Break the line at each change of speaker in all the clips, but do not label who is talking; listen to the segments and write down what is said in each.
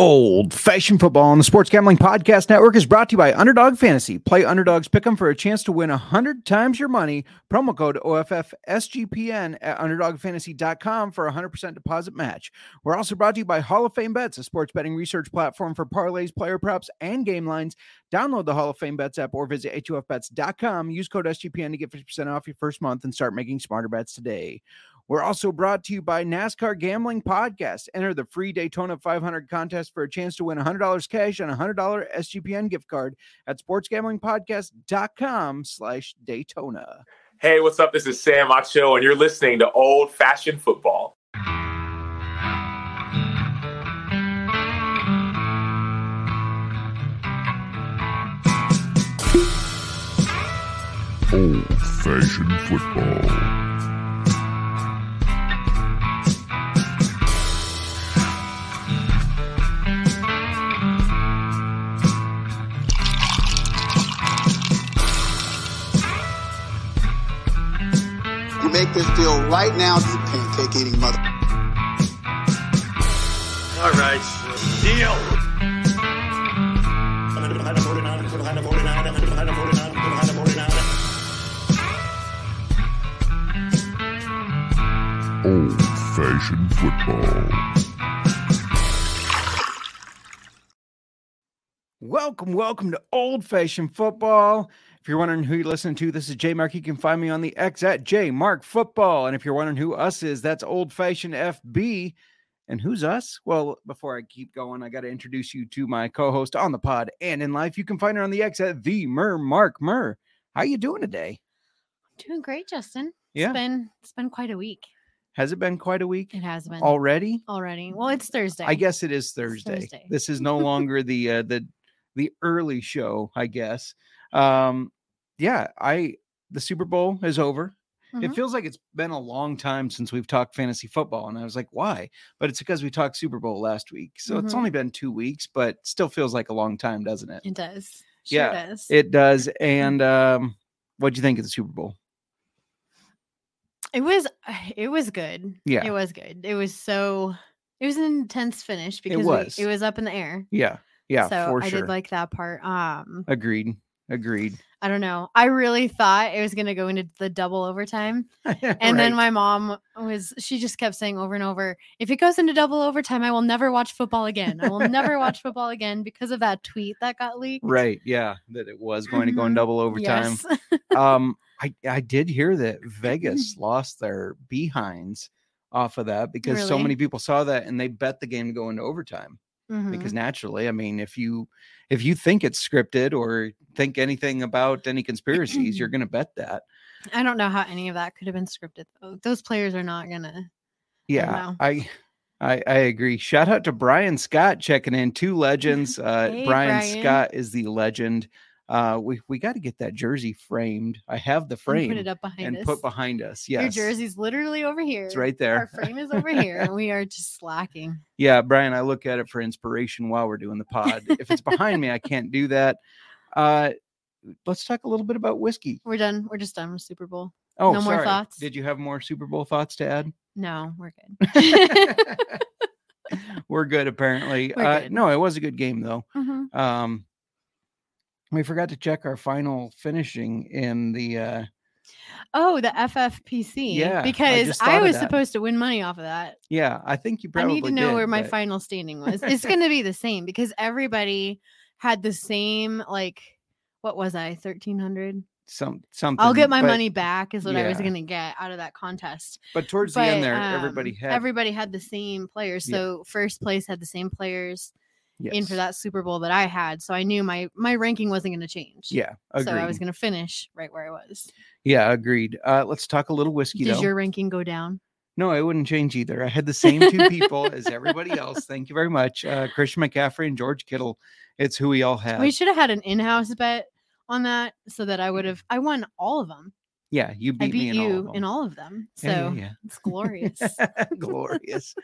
Old Fashioned Football on the Sports Gambling Podcast Network is brought to you by Underdog Fantasy. Play Underdogs Pick'em for a chance to win 100 times your money. Promo code OFFSGPN at UnderdogFantasy.com for a 100% deposit match. We're also brought to you by Hall of Fame Bets, a sports betting research platform for parlays, player props, and game lines. Download the Hall of Fame Bets app or visit HOFBets.com. Use code SGPN to get 50% off your first month and start making smarter bets today. We're also brought to you by NASCAR Gambling Podcast. Enter the free Daytona 500 contest for a chance to win $100 cash and a $100 SGPN gift card at sportsgamblingpodcast.com slash Daytona.
Hey, what's up? This is Sam Acho, and you're listening to Old Fashioned Football.
Old Fashioned Football.
Make this deal right now, you pancake eating mother.
All right, deal.
Old Fashioned Football.
Welcome, welcome to Old Fashioned Football. If you're wondering who you're listening to, this is J Mark. You can find me on the X at J Mark Football. And if you're wondering who us is, that's Old Fashioned FB. And who's us? Well, before I keep going, I got to introduce you to my co-host on the pod and in life. You can find her on the X at the Mir Mark Mir. How you doing today?
Doing great, Justin.
Yeah.
It's been it's been quite a week.
Has it been quite a week
It has been
already?
already. Well, it's Thursday.
I guess it is Thursday.
Thursday.
This is no longer the uh, the the early show, I guess. Um, yeah, I the Super Bowl is over. It
Mhm.
feels like it's been a long time since we've talked fantasy football, and I was like, why? But it's because we talked Super Bowl last week, so it's
Mhm.
only been two weeks, but still feels like a long time, doesn't it?
It does. Sure
Yeah,
does.
It does. And um, what do you think of the Super Bowl?
It was it was good.
Yeah.
It was good. It was so it was an intense finish because we-
was.
it was up in the air.
Yeah, yeah,
so I
sure.
did like that part. Um
Agreed. Agreed.
I don't know. I really thought it was gonna go into the double overtime. And then my mom was she just kept saying over and over, if it goes into double overtime, I will never watch football again. I will never watch football again because of that tweet that got leaked.
right, yeah, that it was going to go in
Mhm.
double overtime.
Yes.
um I, I did hear that
Mm-hmm.
Vegas lost their behinds off of that because so many people saw that and they bet the game to go into overtime.
Mhm.
Because naturally, I mean, if you if you think it's scripted or think anything about any conspiracies, you're gonna bet that.
I don't know how any of that could have been scripted. Though. Those players are not gonna.
Yeah. I I, I agree. Shout out to Brian Scott checking in. Two legends. Uh,
Hey,
Brian,
Brian.
Scott is the legend. Uh, we we got to get that jersey framed. I have the
and
frame
Put it up behind
and
us.
put behind us. Yes,
Your jersey's literally over here.
It's right there.
Our frame is over here, and we are just slacking.
Yeah, Brian, I look at it for inspiration while we're doing the pod. if it's behind me, I can't do that. Uh, let's talk a little bit about whiskey.
We're done. We're just done with Super Bowl.
Oh,
No more thoughts?
Did you have more Super Bowl thoughts to add?
No, we're good.
we're good, apparently.
We're
uh. No, it was a good game though.
Mhm.
Um, we forgot to check our final finishing in the. Uh,
Oh, the FFPC.
Yeah,
because
just
I, was supposed to win money off of that.
yeah, I think you probably I
need to know
did,
where my final standing was. It's going to be the same because everybody had the same like what was I? 1300.
some something.
I'll get my
but-
money back is what I was going to get out of that contest.
But towards the end there, everybody
um,
had
everybody had the same players.
Yeah.
So first place had the same players in for that Super Bowl that I had. So I knew my my ranking wasn't going to change.
Yeah, agreed.
So I was going to finish right where I was.
yeah, agreed. Uh, let's talk a little whiskey
Did
though.
your ranking go down?
No, it wouldn't change either. I had the same two people as everybody else. Thank you very much. Uh, Christian McCaffrey and George Kittle. It's who we all had.
We should have had an in-house bet on that so that I would have I won all of them.
Yeah, you beat,
beat
me in all of
you
them.
in all of them. So
Yeah, yeah,
it's glorious.
glorious.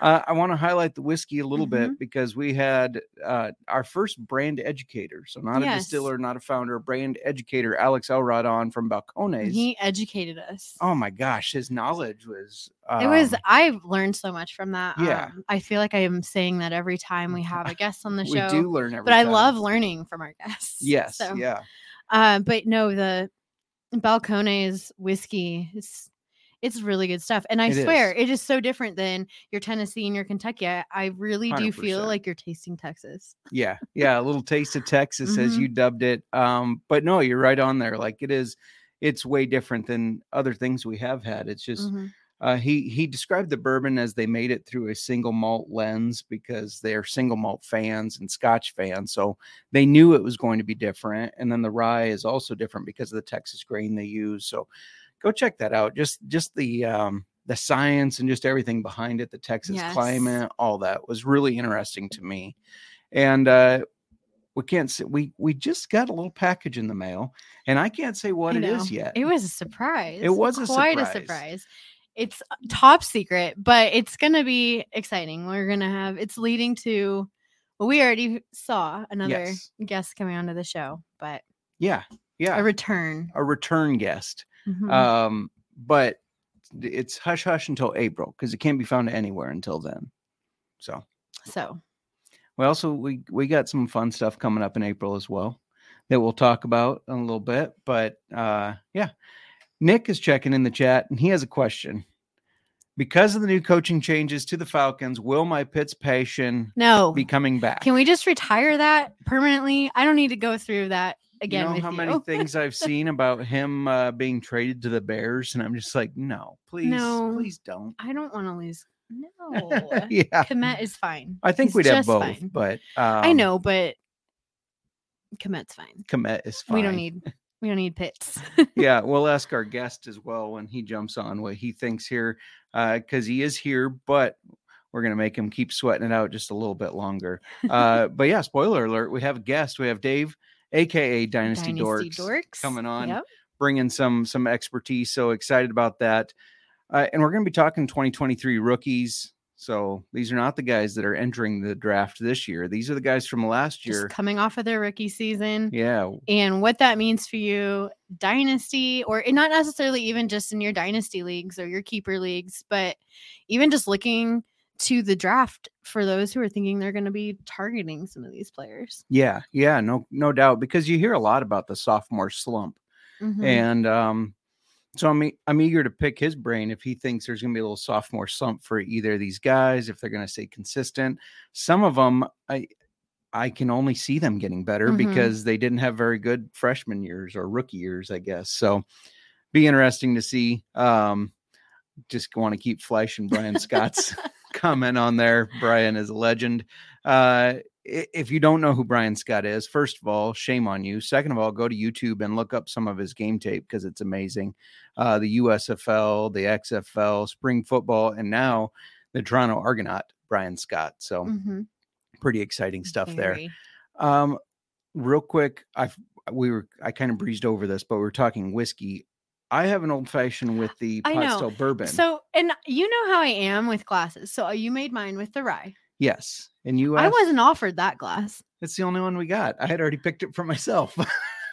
Uh, I want to highlight the whiskey a little
Mm-hmm.
bit because we had uh, our first brand educator. So not a distiller, not a founder, a brand educator, Alex Elrod on from Balcones.
he educated us.
oh my gosh, his knowledge was. Um,
it was I've learned so much from that.
yeah.
Um, I feel like I am saying that every time we have a guest on the show.
we do learn
but I love learning from our guests.
Yes,
So,
yeah,
Uh, but no, the Balcones whiskey is it's really good stuff. And I
It
swear
is.
it is so different than your Tennessee and your Kentucky. I, I really do feel like you're tasting Texas.
yeah, yeah. A little taste of Texas, as
Mhm.
you dubbed it. Um, but no, you're right on there. Like it is, it's way different than other things we have had. It's just.
Mhm.
Uh, he he described the bourbon as they made it through a single malt lens because they're single malt fans and Scotch fans, so they knew it was going to be different. And then the rye is also different because of the Texas grain they use. So go check that out. Just just the um, the science and just everything behind it, the Texas
Yes.
climate, all that was really interesting to me. And uh, we can't say we we just got a little package in the mail, and I can't say what it is
know.
yet.
It was a surprise.
It was a
quite a
surprise.
surprise. It's top secret, but it's gonna be exciting. We're gonna have it's leading to well, we already saw another
Yes.
guest coming onto the show, but
yeah, yeah,
a return.
a return guest.
Mhm.
Um, but it's hush hush until April because it can't be found anywhere until then. So
so
we also we we got some fun stuff coming up in April as well that we'll talk about in a little bit. But uh yeah. Nick is checking in the chat and he has a question. Because of the new coaching changes to the Falcons, will my Pitts passion
no.
be coming back?
Can we just retire that permanently? I don't need to go through that again
you know how
you.
many things I've seen about him uh, being traded to the Bears, and I'm just like, no, please,
No.
please don't.
I don't want to lose. No.
yeah,
Kmet is fine.
I think
He's
we'd have both,
fine.
but um,
I know, but Kmet's fine.
Kmet is fine.
We don't need we don't need Pitts.
yeah, we'll ask our guest as well when he jumps on what he thinks here, because he is here, but we're gonna make him keep sweating it out just a little bit longer. Uh, but yeah, spoiler alert: we have a guest. We have Dave, aka Dynasty,
Dynasty
Dorks,
Dorks.
coming on.
Yep.
bringing some some expertise. So excited about that. Uh, and we're going to be talking 2023 rookies. So these are not the guys that are entering the draft this year. These are the guys from last
Just
year.
coming off of their rookie season.
Yeah,
and what that means for you dynasty or and not necessarily even just in your dynasty leagues or your keeper leagues but even just looking to the draft for those who are thinking they're going to be targeting some of these players
yeah, yeah. No, no doubt. Because you hear a lot about the sophomore slump,
Mhm.
and um, so I'm I'm eager to pick his brain if he thinks there's going to be a little sophomore slump for either of these guys, if they're going to stay consistent. Some of them, I I can only see them getting better
Mhm.
because they didn't have very good freshman years or rookie years, I guess. So be interesting to see. Um, just want to keep flashing Brian Scott's comment on there. Brian is a legend. Uh, if you don't know who Brian Scott is, first of all, shame on you. Second of all, go to YouTube and look up some of his game tape because it's amazing. Uh, the USFL, the XFL, spring football, and now the Toronto Argonaut, Brian Scott. So
Mhm.
pretty exciting stuff there. Um, real quick, I we were I kind of breezed over this, but we are talking whiskey. I have an old fashioned with the pot still bourbon.
so and you know how i am with glasses so you made mine with the rye
yes, and you
i wasn't offered that glass
It's the only one we got. I had already picked it for myself.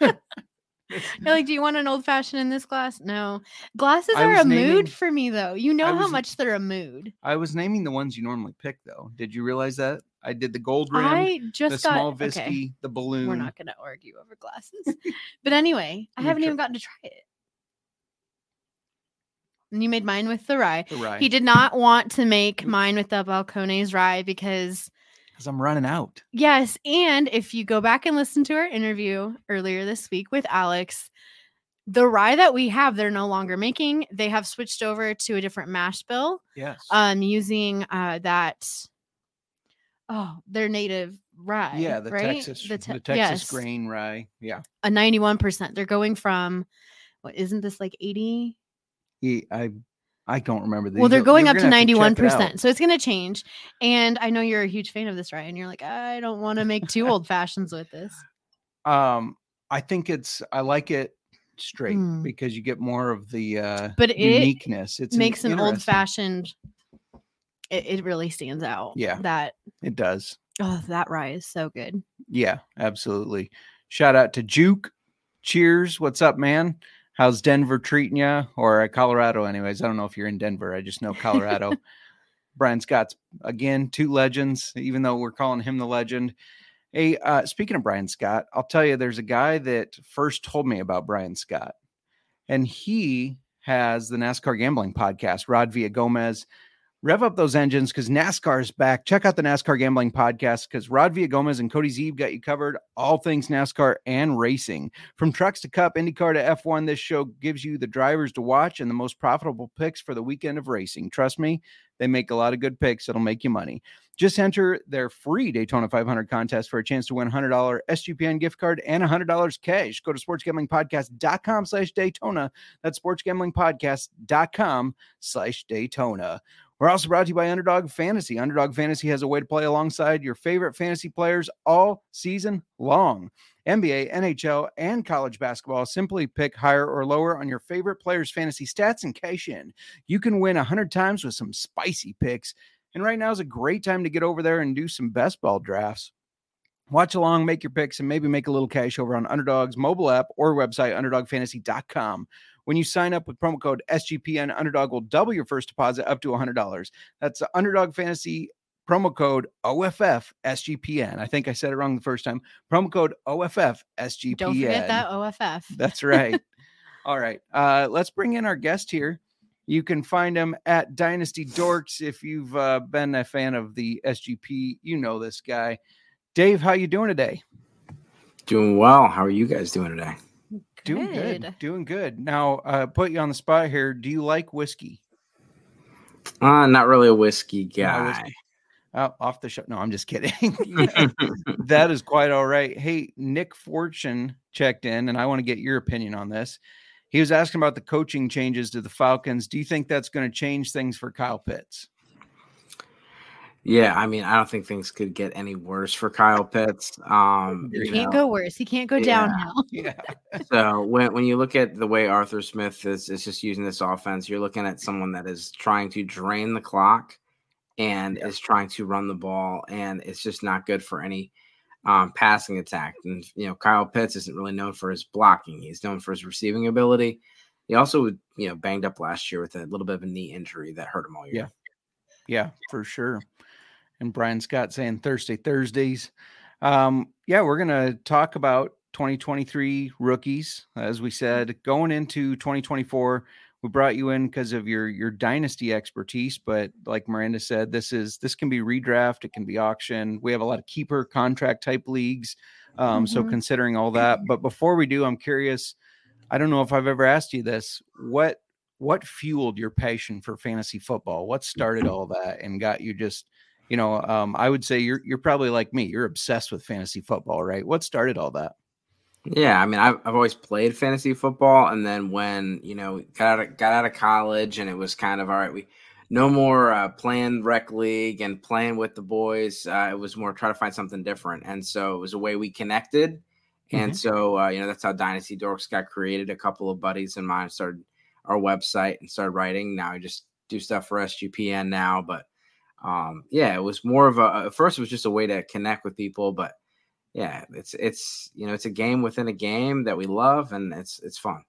you're like do you want an old fashioned in this glass no glasses
I
are a
naming-
mood for me though you know
I
how much they're a mood
I was naming the ones you normally pick, though. Did you realize that? I did the gold rim,
i
the
just got
small
okay.
whiskey, the balloon.
We're not going to argue over glasses. but anyway, I haven't even gotten to try it. And you made mine with the rye.
the rye.
He did not want to make mine with the Balcones rye because,
because I'm running out.
yes. And if you go back and listen to our interview earlier this week with Alex, the rye that we have, they're no longer making. They have switched over to a different mash bill
Yes.
um, using uh, that, oh, their native rye.
yeah, the
right?
Texas,
The
the, Texas
yes.
grain rye. Yeah.
a 91%. They're going from what isn't this like 80?
He, I, I don't remember the.
Well, they're going
you're
up to
gonna have check it
91%.
out.
So it's going to change. And I know you're a huge fan of this, right? And you're like, I don't want to make two old fashions with this.
Um, I think it's I like it straight
Mm.
because you get more of the uh,
But it
uniqueness. It
makes an old fashioned. It, it really stands out.
Yeah.
That
It does.
oh, that rye is so good.
Yeah, absolutely. Shout out to Juke. Cheers. What's up, man? How's Denver treating you? Or uh, Colorado, anyways. I don't know if you're in Denver. I just know Colorado. Brian Scott's again, two legends, even though we're calling him the legend. Hey, uh, speaking of Brian Scott, I'll tell you, there's a guy that first told me about Brian Scott, and he has the NASCAR gambling podcast, Rod Villagomez. Rev up those engines because NASCAR is back. Check out the NASCAR gambling podcast because Rod Villagomez and Cody Zeeb got you covered all things NASCAR and racing. From trucks to cup, IndyCar to F1, this show gives you the drivers to watch and the most profitable picks for the weekend of racing. Trust me, they make a lot of good picks that'll make you money. Just enter their free Daytona 500 contest for a chance to win a $100 SGPN gift card and $100 cash. Go to sportsgamblingpodcast.com slash Daytona. That's sportsgamblingpodcast.com slash Daytona. We're also brought to you by Underdog Fantasy. Underdog Fantasy has a way to play alongside your favorite fantasy players all season long. NBA, NHL, and college basketball. Simply pick higher or lower on your favorite players' fantasy stats and cash in. You can win 100 times with some spicy picks. And right now is a great time to get over there and do some best ball drafts. Watch along, make your picks, and maybe make a little cash over on Underdog's mobile app or website, underdogfantasy.com. When you sign up with promo code SGPN, Underdog will double your first deposit up to $100. That's the Underdog Fantasy promo code OFF SGPN. I think I said it wrong the first time. Promo code OFF SGPN.
Don't forget that OFF.
That's right. All right. Uh, let's bring in our guest here. You can find him at Dynasty Dorks. If you've uh, been a fan of the SGP, you know this guy. Dave, how you doing today?
Doing well. How are you guys doing today?
Doing good. Doing good. Now, uh, put you on the spot here. Do you like whiskey?
Uh, not really a whiskey guy.
whiskey. Oh, off the show. No, I'm just kidding. that is quite all right. Hey, Nick Fortune checked in, and I want to get your opinion on this. He was asking about the coaching changes to the Falcons. Do you think that's going to change things for Kyle Pitts?
Yeah, I mean, I don't think things could get any worse for Kyle Pitts. Um,
He
Can't
know,
go worse. He can't go
Yeah.
downhill.
Yeah.
so when when you look at the way Arthur Smith is is just using this offense, you're looking at someone that is trying to drain the clock and is trying to run the ball, and it's just not good for any um, passing attack. And you know, Kyle Pitts isn't really known for his blocking; he's known for his receiving ability. He also, you know, banged up last year with a little bit of a knee injury that hurt him all year.
Yeah. Yeah, for sure. And Brian Scott saying Thursday, Thursdays. Um, yeah, we're going to talk about 2023 rookies. As we said, going into 2024, we brought you in because of your your dynasty expertise. But like Miranda said, this is this can be redraft, it can be auction. We have a lot of keeper contract type leagues. Um, So
Mhm.
considering all that, but before we do, I'm curious. I don't know if I've ever asked you this. What what fueled your passion for fantasy football? What started all that and got you just, you know, um, I would say you're you're probably like me. You're obsessed with fantasy football, right? What started all that?
Yeah, I mean, I've, I've always played fantasy football, and then when you know got out of, got out of college, and it was kind of all right. We no more uh, playing rec league and playing with the boys. Uh, it was more try to find something different, and so it was a way we connected. And so uh, you know that's how Dynasty Dorks got created. A couple of buddies and mine started our website and started writing. Now I just do stuff for SGPN now, but um, yeah, it was more of a. At first, it was just a way to connect with people, but yeah, it's it's you know it's a game within a game that we love and it's it's fun.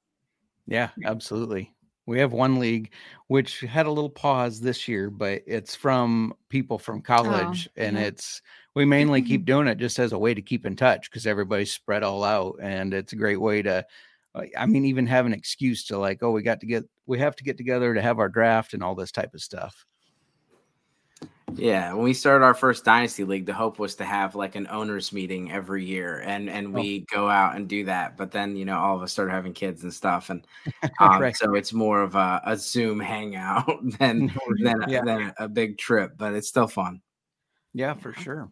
Yeah, absolutely. We have one league which had a little pause this year, but it's from people from college, and
yeah.
it's we mainly keep doing it just as a way to keep in touch because everybody's spread all out, and it's a great way to. uh, I mean, even have an excuse to like, oh, we got to get, we have to get together to have our draft and all this type of stuff.
Yeah, when we started our first dynasty league, the hope was to have like an owners meeting every year, and and
Oh.
we go out and do that. But then you know all of us started having kids and stuff, and um,
Right.
so it's more of a, a Zoom hangout than than, a,
Yeah.
than a big trip, but it's still fun.
Yeah, for sure.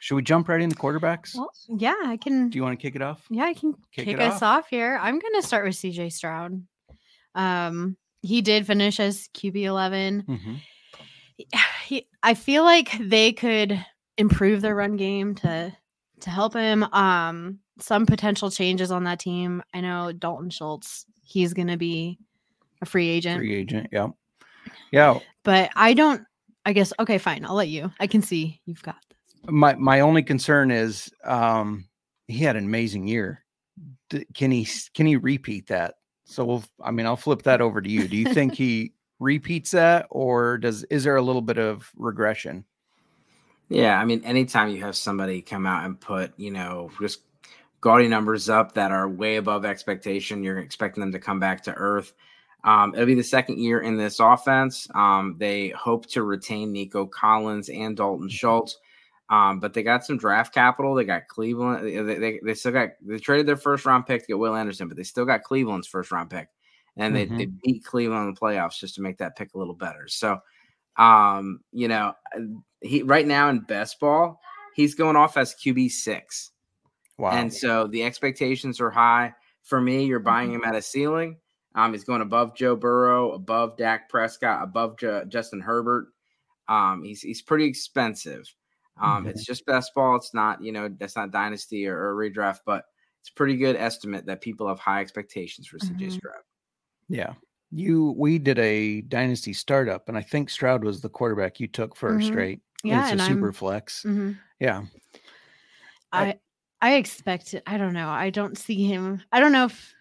Should we jump right into the quarterbacks?
Well, yeah, I can.
Do you want to kick it off?
Yeah, I can
Kick
kick, us
off.
off. here. I'm going to start with CJ Stroud. Um, he did finish as QB 11.
Mhm.
He, I feel like they could improve their run game to to help him. Um, some potential changes on that team. I know Dalton Schultz, he's going to be a free agent,
Free agent. Yeah. Yeah.
but I don't. I guess okay, fine. I'll let you. I can see you've got this.
My my only concern is um he had an amazing year. D- Can he can he repeat that? So we'll, I mean, I'll flip that over to you. Do you think he repeats that, or does is there a little bit of regression?
Yeah, I mean, anytime you have somebody come out and put, you know, just gaudy numbers up that are way above expectation, you're expecting them to come back to earth. Um, it'll be the second year in this offense. Um, they hope to retain Nico Collins and Dalton Schultz, um, but they got some draft capital. They got Cleveland. They, they, they still got they traded their first round pick to get Will Anderson, but they still got Cleveland's first round pick, and they, they beat Cleveland in the playoffs just to make that pick a little better. So, um, you know, he right now in best ball, he's going off as QB six.
Wow.
And so the expectations are high. For me, you're buying him at a ceiling. Um, he's going above Joe Burrow, above Dak Prescott, above Ju- Justin Herbert. Um, he's he's pretty expensive. Um, It's just best ball. It's not you know that's not dynasty or, or redraft, but it's a pretty good estimate that people have high expectations for CJ
Mhm.
Stroud.
Yeah. You we did a dynasty startup and I think Stroud was the quarterback you took 1st
Mhm.
right?
Yeah,
It's
and
a
I'm-
super flex.
Mhm.
Yeah. I-
I I expect it. I don't know. I don't see him. I don't know if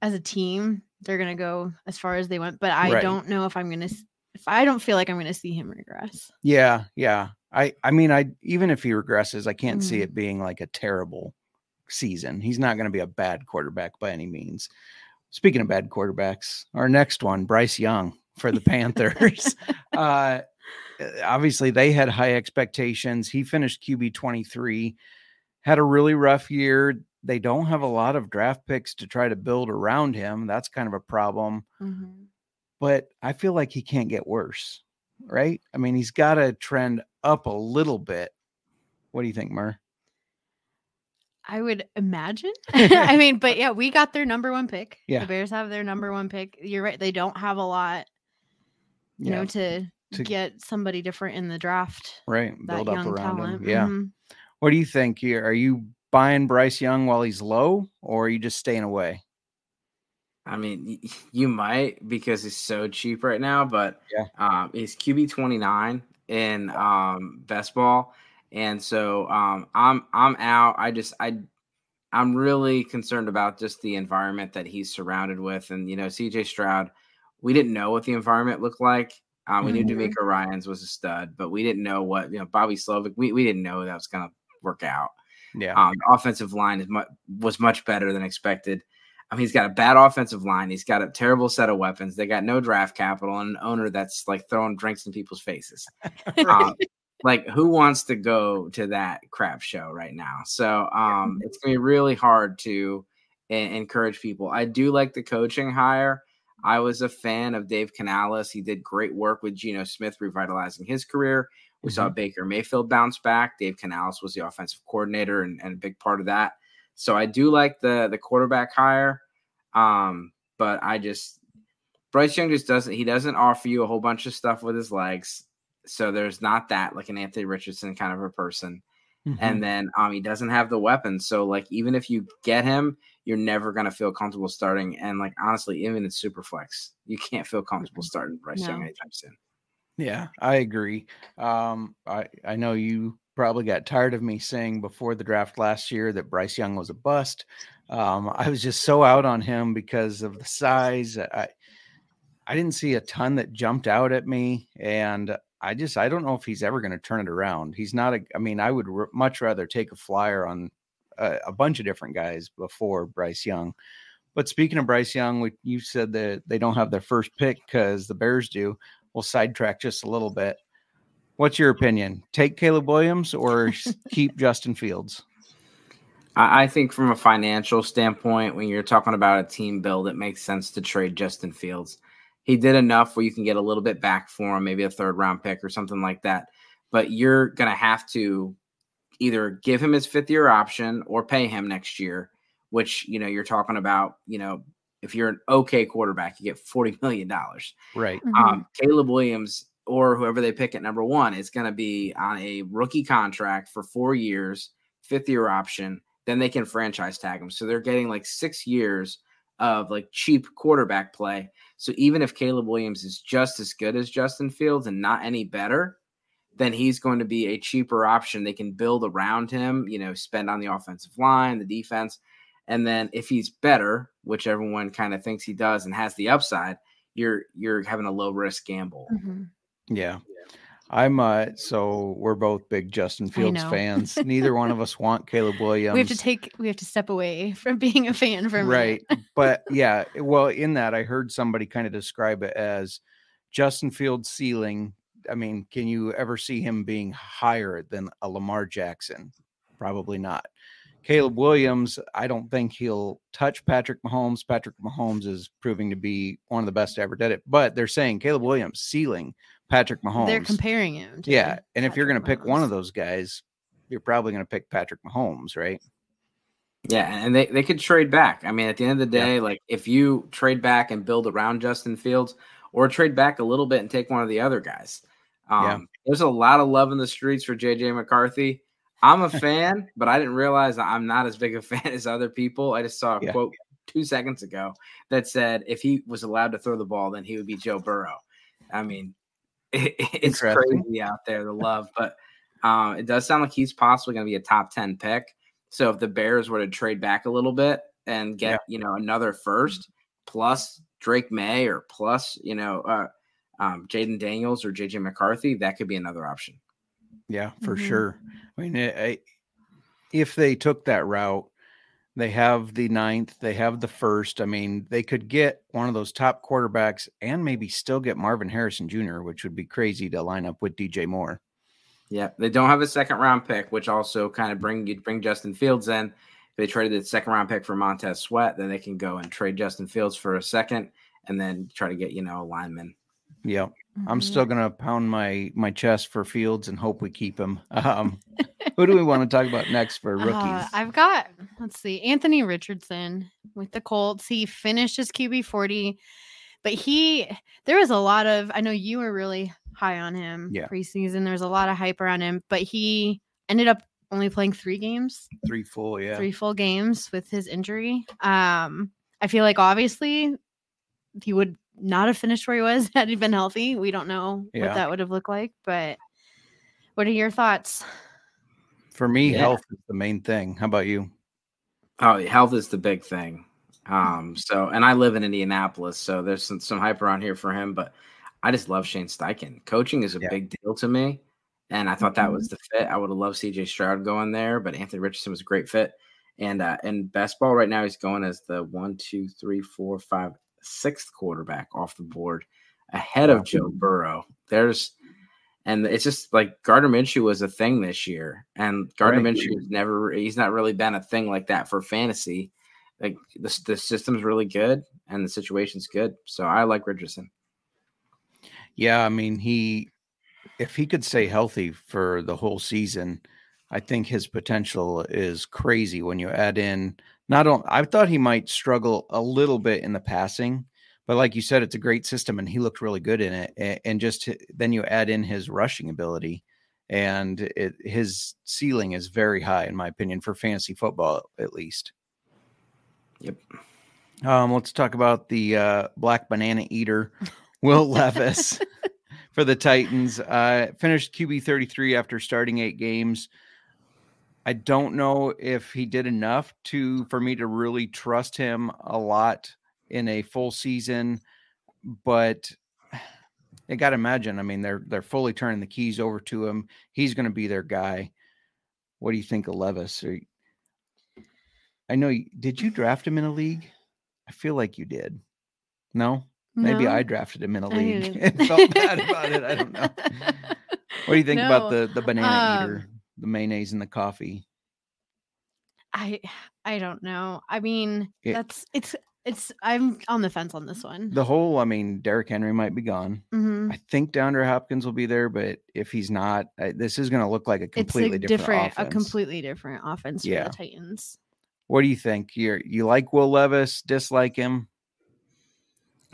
as a team they're gonna go as far as they went, but I
Right.
don't know if I'm gonna. If I don't feel like I'm gonna see him regress.
Yeah, yeah. I I mean I even if he regresses, I can't see
Mhm.
it being like a terrible season. He's not going to be a bad quarterback by any means. Speaking of bad quarterbacks, our next one, Bryce Young for the Panthers. uh obviously they had high expectations. He finished QB 23, had a really rough year. They don't have a lot of draft picks to try to build around him. That's kind of a problem.
Mhm.
But I feel like he can't get worse, right? I mean, he's got to trend up a little bit. What do you think, Mir?
I would imagine. I mean, but yeah, we got their number one pick.
Yeah.
The Bears have their number one pick. You're right. They don't have a lot, you know, to,
to-
get somebody different in the draft.
right.
That
Build up
young
around
talent.
him. Yeah.
Mhm.
What do you think here? Are you buying Bryce Young while he's low, or are you just staying away?
I mean, you might because he's so cheap right now, but
Yeah.
um, he's QB twenty nine in um, best ball, and so um, I'm I'm out. I just I I'm really concerned about just the environment that he's surrounded with, and you know, CJ Stroud. We didn't know what the environment looked like. Um, we knew
Mhm.
DeMeco Ryans was a stud, but we didn't know what you know Bobby Slowik. We we didn't know that was going to work out.
Yeah.
Um, offensive line is mu- was much better than expected. I mean, he's got a bad offensive line. He's got a terrible set of weapons. They got no draft capital and an owner that's like throwing drinks in people's faces. Um, like, who wants to go to that crap show right now? So um, it's gonna be really hard to e- encourage people. I do like the coaching hire. I was a fan of Dave Canales. He did great work with Geno Smith, revitalizing his career. We saw Baker Mayfield bounce back. Dave Canales was the offensive coordinator and, and a big part of that. So I do like the the quarterback hire. Um, but I just Bryce Young just doesn't he doesn't offer you a whole bunch of stuff with his legs. So there's not that like an Anthony Richardson kind of a person.
Mhm.
And then um he doesn't have the weapons. So like even if you get him, you're never gonna feel comfortable starting. And like honestly, even in Superflex, you can't feel comfortable starting Bryce Young anytime soon.
Yeah, I agree. Um, I I know you probably got tired of me saying before the draft last year that Bryce Young was a bust. Um, I was just so out on him because of the size. I I didn't see a ton that jumped out at me, and I just I don't know if he's ever going to turn it around. He's not a. I mean, I would r- much rather take a flyer on a, a bunch of different guys before Bryce Young. But speaking of Bryce Young, we, you said that they don't have their first pick because the Bears do we'll sidetrack just a little bit. What's your opinion? Take Caleb Williams or keep Justin Fields?
I, I think from a financial standpoint, when you're talking about a team build, it makes sense to trade Justin Fields. He did enough where you can get a little bit back for him, maybe a third round pick or something like that. But you're gonna have to either give him his fifth year option or pay him next year, which you know you're talking about. You know, if you're an okay quarterback, you get forty million dollars.
Right.
Mhm.
Um, Caleb Williams or whoever they pick at number one is going to be on a rookie contract for four years, fifth year option, then they can franchise tag him. So they're getting like six years of like cheap quarterback play. So even if Caleb Williams is just as good as Justin Fields and not any better, then he's going to be a cheaper option. They can build around him, you know, spend on the offensive line, the defense. And then if he's better, which everyone kind of thinks he does and has the upside, you're you're having a low risk gamble.
Mhm.
Yeah. I'm uh so we're both big Justin Fields fans. Neither one of us want Caleb Williams.
We have to take we have to step away from being a fan for a
right. but yeah, well, in that I heard somebody kind of describe it as Justin Fields ceiling. I mean, can you ever see him being higher than a Lamar Jackson? Probably not. Caleb Williams, I don't think he'll touch Patrick Mahomes. Patrick Mahomes is proving to be one of the best to ever did it. But they're saying Caleb Williams ceiling Patrick Mahomes.
They're comparing him. To
Yeah, and if you're going to pick one of those guys, you're probably going to pick Patrick Mahomes, right?
Yeah, and they, they could trade back. I mean, at the end of the
Yeah.
day, like if you trade back and build around Justin Fields or trade back a little bit and take one of the other guys. Um,
Yeah.
There's a lot of love in the streets for JJ McCarthy. I'm a fan, but I didn't realize I'm not as big a fan as other people. I just saw a
Yeah.
quote two seconds ago that said if he was allowed to throw the ball, then he would be Joe Burrow. I mean, it, it's crazy out there, the love, but um, it does sound like he's possibly going to be a top 10 pick. So if the Bears were to trade back a little bit and get, you know, another first plus Drake Maye or plus, you know, uh, um, Jayden Daniels or JJ McCarthy, that could be another option.
Yeah, for
Mhm.
sure. I mean, I, I- if they took that route, they have the ninth, they have the first. I mean, they could get one of those top quarterbacks and maybe still get Marvin Harrison Jr., which would be crazy to line up with DJ Moore.
Yeah, they don't have a second round pick, which also kind of bring you bring Justin Fields in. If they traded the second round pick for Montez Sweat, then they can go and trade Justin Fields for a second and then try to get, you know, a lineman.
Yeah, I'm
Mhm.
still gonna pound my my chest for Fields and hope we keep him. Um, who do we want to talk about next for rookies?
Uh, I've got let's see, Anthony Richardson with the Colts. He finished his QB forty, but he there was a lot of I know you were really high on him
Yeah.
preseason. There was a lot of hype around him, but he ended up only playing three games,
Three full, yeah.
three full games with his injury. Um, I feel like obviously he would not have finished where he was had he been healthy. We don't know
Yeah.
what that would have looked like, but what are your thoughts?
For me,
Yeah.
health is the main thing. How about you?
Oh, health is the big thing. Um, so and I live in Indianapolis, so there's some, some hype around here for him, but I just love Shane Steichen. Coaching is a
Yeah.
big deal to me. And I thought that was the fit. I would have loved CJ Stroud going there, but Anthony Richardson was a great fit. And uh in best ball right now, he's going as the one, two, three, four, five, sixth quarterback off the board ahead of Joe Burrow. There's and it's just like Gardner Minshew was a thing this year, and Gardner
Right.
Minshew has never he's not really been a thing like that for fantasy. Like the the system's really good and the situation's good, so I like Richardson.
Yeah, I mean, he if he could stay healthy for the whole season, I think his potential is crazy when you add in not only I thought he might struggle a little bit in the passing, but like you said, it's a great system and he looked really good in it. And just then you add in his rushing ability and it, his ceiling is very high, in my opinion, for fantasy football, at least.
Yep.
Um, let's talk about the uh, black banana eater, Will Levis, for the Titans. Uh, finished QB 33 after starting eight games. I don't know if he did enough to for me to really trust him a lot in a full season, but I got to imagine. I mean, they're they're fully turning the keys over to him. He's going to be their guy. What do you think of Levis? Or, I know. you- Did you draft him in a league? I feel like you did. No, maybe
No?
I drafted him in a league and felt bad about it. I don't know. What do you think about the the banana
um,
eater, the mayonnaise and the coffee?
I I don't know. I mean,
It-
that's it's it's I'm on the fence on this one.
The whole, I mean, Derrick Henry might be gone.
Mhm.
I think DeAndre Hopkins will be there, but if he's not, I, this is going to look like a
It's
completely
a
different,
different, a
offense.
completely different offense
Yeah.
for the Titans.
What do you think? You you like Will Levis? Dislike him?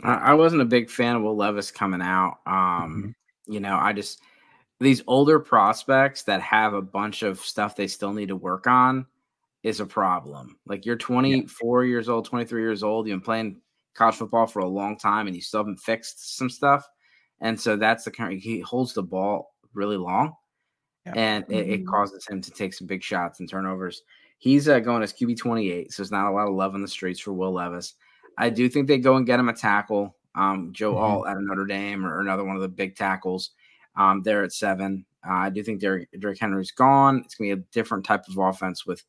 I, I wasn't a big fan of Will Levis coming out. Um, you know, I just these older prospects that have a bunch of stuff they still need to work on is a problem. Like you're 24 years old, 23 years old, you've been playing college football for a long time and you still haven't fixed some stuff. And so that's the kind he holds the ball really long
Yeah.
and it, it
Mhm.
causes him to take some big shots and turnovers. He's uh, going as QB 28, so there's not a lot of love on the streets for Will Levis. I do think they go and get him a tackle. Um, Joe
Mhm.
Alt at Notre Dame or another one of the big tackles. Um, they're at seven. Uh, I do think Derrick, Derrick Henry's gone. It's going to be a different type of offense with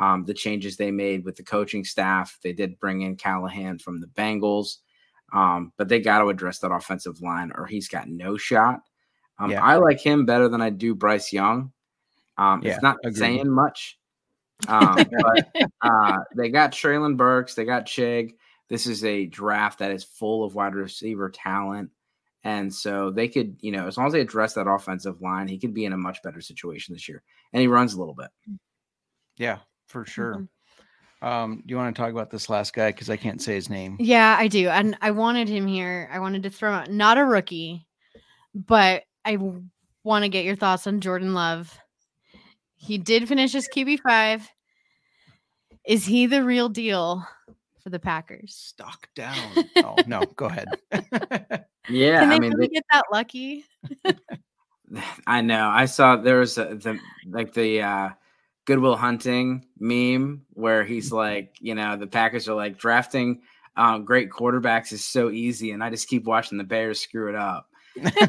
um, the changes they made with the coaching staff. They did bring in Callahan from the Bengals, um, but they got to address that offensive line or he's got no shot. Um,
Yeah.
I like him better than I do Bryce Young. Um,
Yeah,
it's not
agreed.
saying much, um, but uh, they got Treylon Burks, they got Chig. This is a draft that is full of wide receiver talent. And so they could, you know, as long as they address that offensive line, he could be in a much better situation this year. And he runs a little bit.
Yeah, for sure.
Mm-hmm.
Um, do you want to talk about this last guy? Because I can't say his name.
Yeah, I do. And I wanted him here. I wanted to throw out not a rookie, but I want to get your thoughts on Jordan Love. He did finish his QB5. Is he the real deal for the Packers?
Stock down. oh no, go ahead.
Yeah.
Can they
I mean,
really
they-
get that lucky?
I know. I saw there was a, the like the uh Goodwill Hunting meme where he's like, you know, the Packers are like drafting um, great quarterbacks is so easy, and I just keep watching the Bears screw it up.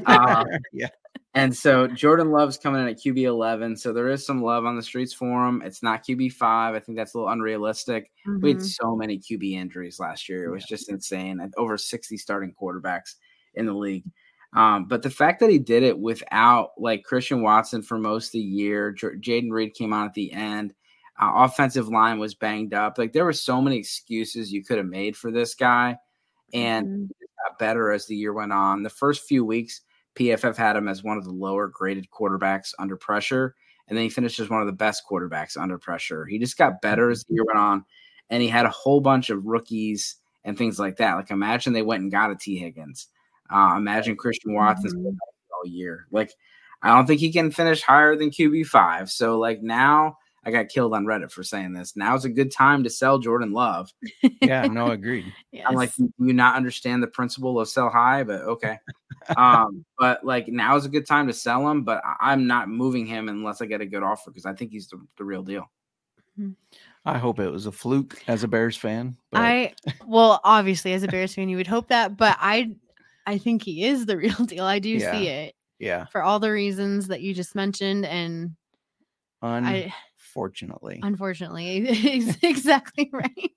Uh,
yeah.
And so Jordan Love's coming in at QB 11. So there is some love on the streets for him. It's not QB 5. I think that's a little unrealistic. We had
Mhm.
so many QB injuries last year. It was just insane. Over 60 starting quarterbacks in the league. Um, but the fact that he did it without like Christian Watson for most of the year, J- Jayden Reed came on at the end. Uh, offensive line was banged up. Like there were so many excuses you could have made for this guy, and
Mhm.
got better as the year went on. The first few weeks, PFF had him as one of the lower graded quarterbacks under pressure, and then he finished as one of the best quarterbacks under pressure. He just got better as the year went on, and he had a whole bunch of rookies and things like that. Like imagine they went and got a Tee Higgins. Uh, imagine Christian Watson
Mhm.
all year. Like I don't think he can finish higher than QB five. So like now. I got killed on Reddit for saying this. Now's a good time to sell Jordan Love.
yeah, no, agreed.
I'm like, "Do you not understand the principle of sell high, but okay. um, but like now is a good time to sell him, but I- I'm not moving him unless I get a good offer because I think he's the, the real deal.
I hope it was a fluke as a Bears fan. But
I well, obviously, as a Bears fan, you would hope that, but I, I think he is the real deal. I do
Yeah.
see it
yeah,
for all the reasons that you just mentioned, and I,
unfortunately.
unfortunately, exactly right.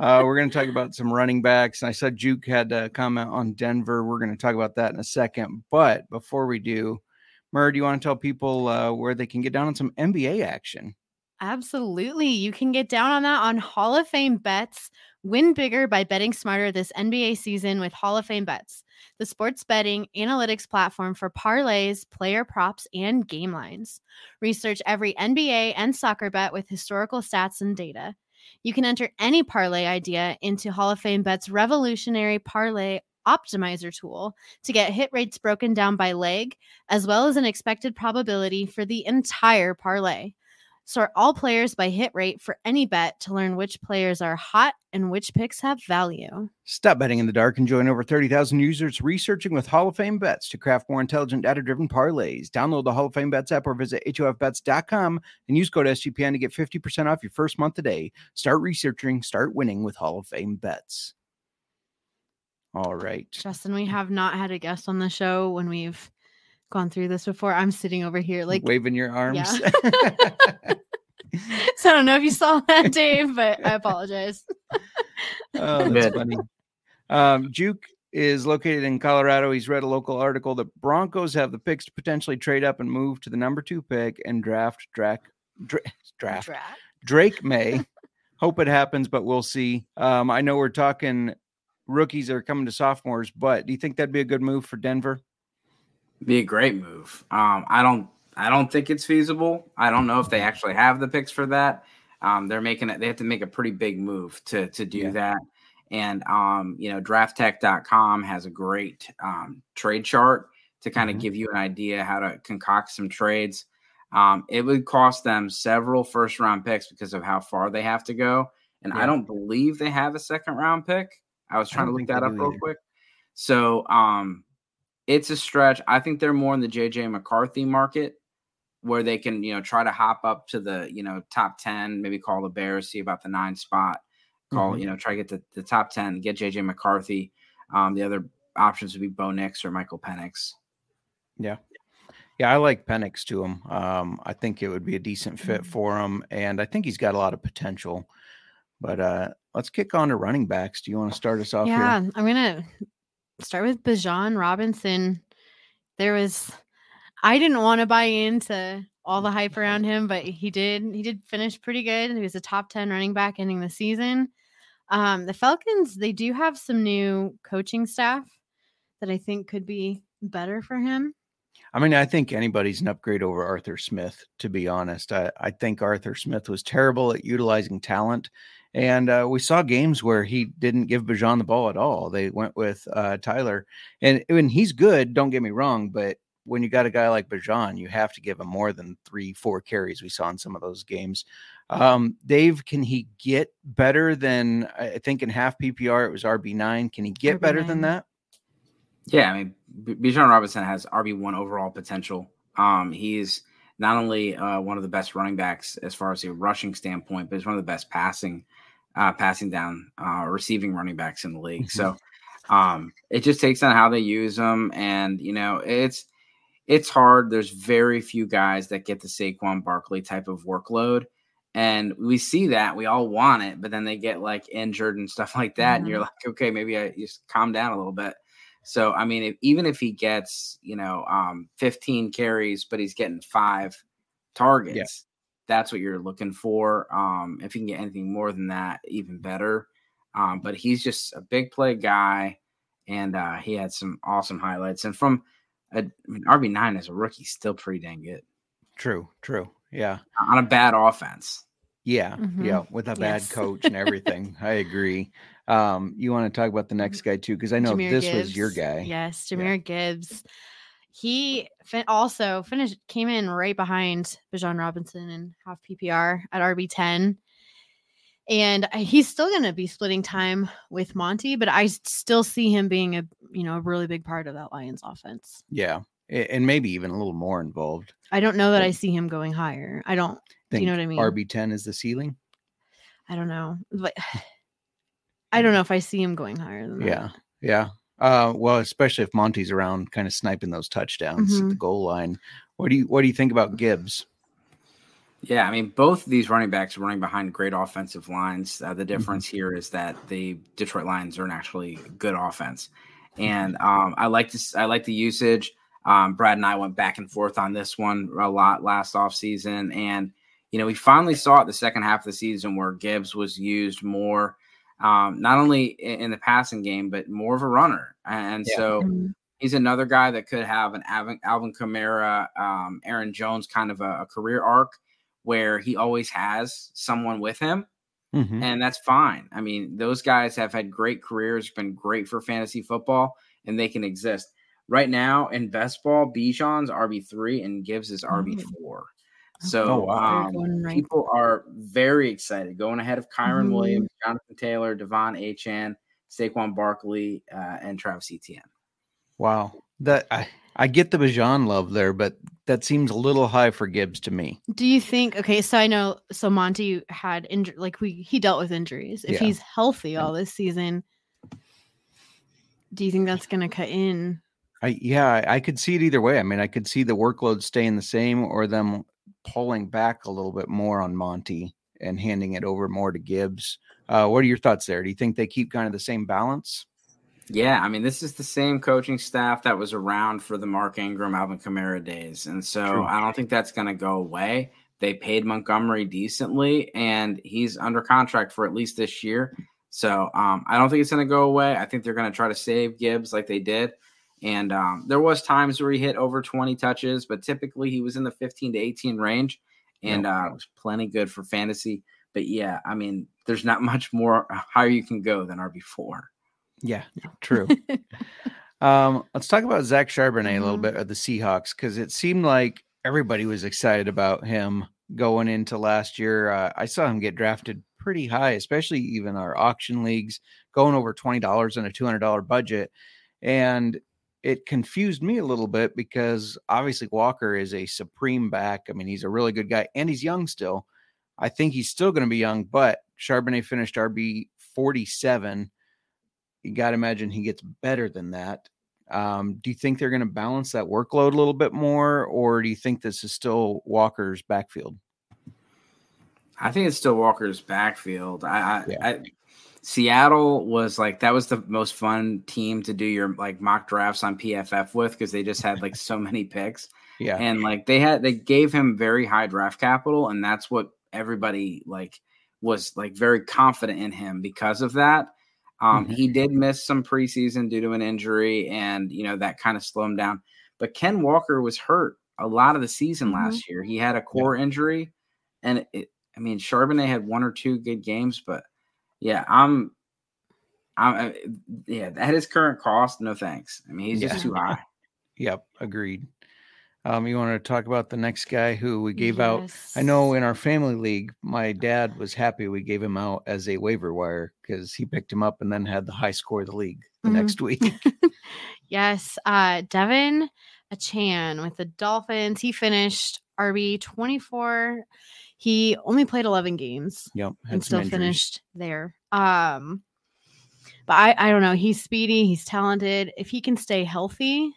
uh, we're going to talk about some running backs. And I said Juke had a comment on Denver. We're going to talk about that in a second. But before we do, Mir, do you want to tell people uh, where they can get down on some NBA action?
Absolutely. You can get down on that on Hall of Fame bets. Win bigger by betting smarter this NBA season with Hall of Fame bets, the sports betting analytics platform for parlays, player props, and game lines. Research every NBA and soccer bet with historical stats and data. You can enter any parlay idea into Hall of Fame bet's revolutionary parlay optimizer tool to get hit rates broken down by leg, as well as an expected probability for the entire parlay. Sort all players by hit rate for any bet to learn which players are hot and which picks have value.
Stop betting in the dark and join over 30,000 users researching with Hall of Fame bets to craft more intelligent data driven parlays. Download the Hall of Fame bets app or visit HOFbets.com and use code SGPN to get 50% off your first month today. Start researching, start winning with Hall of Fame bets. All right.
Justin, we have not had a guest on the show when we've gone through this before. I'm sitting over here like
waving your arms. Yeah.
so I don't know if you saw that, Dave, but I apologize.
oh, that's funny. Um, Juke is located in Colorado. He's read a local article that Broncos have the picks to potentially trade up and move to the number two pick and draft Drac, dra- draft
Draft.
Drake Maye. Hope it happens, but we'll see. Um, I know we're talking rookies are coming to sophomores, but do you think that'd be a good move for Denver?
Be a great move. Um, I don't I don't think it's feasible. I don't know if they actually have the picks for that. Um, they're making it they have to make a pretty big move to to do
Yeah.
that. And um, you know, drafttek.com has a great um, trade chart to kind of
Mhm.
give you an idea how to concoct some trades. Um, it would cost them several first round picks because of how far they have to go. And I don't believe they have a second round pick. I was
I
trying to look that up
do
real
either.
quick. So um, it's a stretch. I think they're more in the JJ McCarthy market where they can, you know, try to hop up to the, you know, top 10, maybe call the Bears, see about the nine spot, call,
Mhm.
you know, try to get the, the top 10, get JJ McCarthy. Um, the other options would be Bo Nix or Michael Penix.
Yeah. Yeah, I like Penix to him. Um, I think it would be a decent fit for him, and I think he's got a lot of potential. But uh, let's kick on to running backs. Do you want to start us off
yeah,
here?
I'm gonna start with Bijan Robinson. There was I didn't want to buy into all the hype around him, but he did. He did finish pretty good. He was a top 10 running back ending the season. Um, the Falcons, they do have some new coaching staff that I think could be better for him.
I mean, I think anybody's an upgrade over Arthur Smith, to be honest. I, I think Arthur Smith was terrible at utilizing talent. And uh, we saw games where he didn't give Bijan the ball at all. They went with uh, Tyler. And when he's good, don't get me wrong, but when you got a guy like Bijan, you have to give him more than three, four carries we saw in some of those games. Um, Dave, can he get better than I think in half PPR it was RB9? Can he get better than that?
Yeah, I mean, B- Bijan Robinson has RB one overall potential. Um, he's not only uh, one of the best running backs as far as a rushing standpoint, but he's one of the best passing, uh, passing down, uh, receiving running backs in the league. So um, it just takes on how they use them, and you know, it's it's hard. There's very few guys that get the Saquon Barkley type of workload. And we see that we all want it, but then they get like injured and stuff like that. And you're like, okay, maybe I just calm down a little bit. So I mean, if, even if he gets you know um, 15 carries, but he's getting five targets, that's what you're looking for. Um, if you can get anything more than that, even better. Um, but he's just a big play guy, and uh, he had some awesome highlights. And from a, I mean, RB nine as a rookie, still pretty dang good
True, true. Yeah.
on a bad offense.
Yeah,
Mhm.
yeah, with a bad
Yes.
coach and everything. I agree. Um, you want to talk about the next guy too, because I know
Jahmyr
this was your guy.
Yes,
Yeah.
Jahmyr Gibbs. He fin- also finished came in right behind Bijan Robinson in half PPR at RB ten, and he's still going to be splitting time with Monty, but I still see him being a you know a really big part of that Lions offense.
Yeah, and maybe even a little more involved.
I don't know that I see him going higher. I don't. Do you know what I mean?
RB ten is the ceiling.
I don't know, but I hmm. don't know if I see him going higher than that.
Yeah, yeah. Uh, well, especially if Monty's around, kind of sniping those touchdowns at the
Mhm.
goal line. What do you What do you think about Gibbs?
Yeah, I mean, both of these running backs are running behind great offensive lines. Uh, the difference here is that the Detroit Lions are an actually good offense, and um, I like this. I like the usage. Um, Brad and I went back and forth on this one a lot last offseason, and you know we finally saw it the second half of the season where Gibbs was used more, um, not only in, in the passing game but more of a runner, and
Yeah.
so
Mhm.
he's another guy that could have an Alvin, Alvin Kamara, um, Aaron Jones kind of a, a career arc where he always has someone with him,
Mhm.
and that's fine. I mean, those guys have had great careers, been great for fantasy football, and they can exist. Right now in best ball, Bijan's RB three and Gibbs is RB four. So
Oh, wow.
Um,
right
people are very excited, going ahead of Kyren
Mhm.
Williams, Jonathan Taylor, De'Von Achane, Saquon Barkley, uh, and Travis Etienne.
Wow, that I I get the Bijan love there, but that seems a little high for Gibbs to me.
Do you think? Okay, so I know. So Monty had injury, like we he dealt with injuries. If
Yeah.
he's healthy all this season, do you think that's going to cut in?
I yeah, I, I could see it either way. I mean, I could see the workload staying the same or them pulling back a little bit more on Monty and handing it over more to Gibbs. Uh, what are your thoughts there? Do you think they keep kind of the same balance?
Yeah, I mean, this is the same coaching staff that was around for the Mark Ingram, Alvin Kamara days. And so
True.
I don't think that's going to go away. They paid Montgomery decently, and he's under contract for at least this year. So um, I don't think it's going to go away. I think they're going to try to save Gibbs like they did. And um, there was times where he hit over 20 touches, but typically he was in the 15 to 18 range, and uh, it was plenty good for fantasy. But yeah, I mean, there's not much more higher you can go than RB4.
Yeah, true. Um, let's talk about Zach Charbonnet a little
Mhm.
bit of the Seahawks because it seemed like everybody was excited about him going into last year. Uh, I saw him get drafted pretty high, especially even our auction leagues, going over twenty dollars on a two hundred dollar budget, and it confused me a little bit because obviously Walker is a supreme back. I mean, he's a really good guy and he's young still. I think he's still going to be young, but Charbonnet finished RB 47. You got to imagine he gets better than that. Um, do you think they're going to balance that workload a little bit more, or do you think this is still Walker's backfield?
I think it's still Walker's backfield. I, I,
Yeah.
I Seattle was like that was the most fun team to do your like mock drafts on PFF with because they just had like so many picks
Yeah.
and like they had they gave him very high draft capital and that's what everybody like was like very confident in him because of that. Um,
Mhm.
He did miss some preseason due to an injury, and you know that kind of slowed him down. But Ken Walker was hurt a lot of the season
Mhm.
last year. He had a core injury, and it, I mean Charbonnet had one or two good games, but yeah, I'm, I'm, yeah, at his current cost, no thanks. I mean he's
Yeah.
just too high.
Yep. Agreed. Um, you want to talk about the next guy who we gave out? I know in our family league, my dad was happy we gave him out as a waiver wire because he picked him up and then had the high score of the league the
Mhm.
next week.
Yes, uh, De'Von Achane with the Dolphins. He finished RB 24. He only played 11 games
yep.
And still
injuries.
finished there. Um, but I, I don't know. He's speedy. He's talented. If he can stay healthy,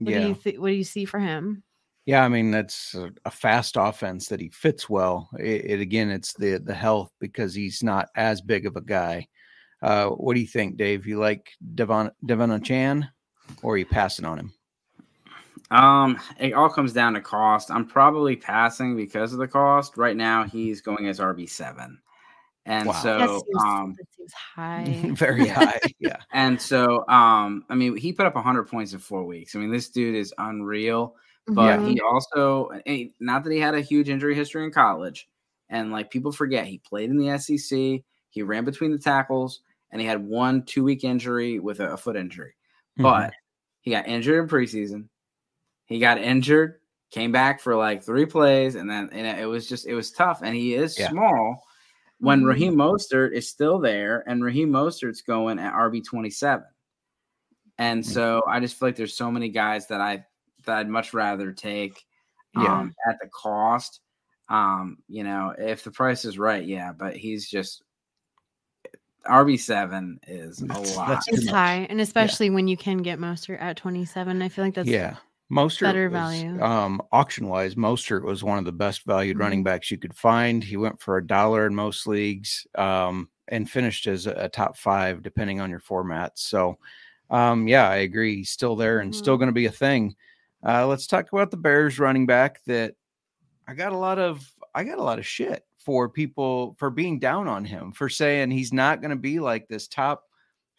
what
Yeah.
do you th- what do you see for him?
Yeah, I mean that's a, a fast offense that he fits well. It, it again, it's the the health because he's not as big of a guy. Uh, what do you think, Dave? You like Devon Devon Chan, or are you passing on him?
Um, it all comes down to cost. I'm probably passing because of the cost. Right now, he's going as RB seven, and
Wow.
so
that, seems,
um,
that seems high.
Very high. Yeah,
and so um, I mean, he put up 100 points in four weeks. I mean, this dude is unreal. But
Mhm.
he also, eh, not that he had a huge injury history in college, and like people forget, he played in the SEC. He ran between the tackles, and he had one two week injury with a, a foot injury.
Mhm.
But he got injured in preseason. He got injured, came back for like three plays, and then and it was just it was tough. And he is
Yeah.
small. When
Mhm.
Raheem Mostert is still there, and Raheem Mostert's going at RB twenty seven, and
Mm.
so I just feel like there's so many guys that I that I'd much rather take
Yeah.
um, at the cost. Um, you know, if the price is right, yeah, but he's just RB seven is a
That's-
lot.
that's
it's high, and especially when you can get Mostert at 27. I feel like that's
yeah. Mostert
better
was,
value.
Um, auction wise, Mostert was one of the best valued running
Mhm.
backs you could find. He went for a dollar in most leagues, um, and finished as a, a top five depending on your format. So, um, yeah, I agree. He's still there and still
Mhm.
going to be a thing. Uh, let's talk about the Bears running back that I got a lot of I got a lot of shit for people for being down on him for saying he's not going to be like this top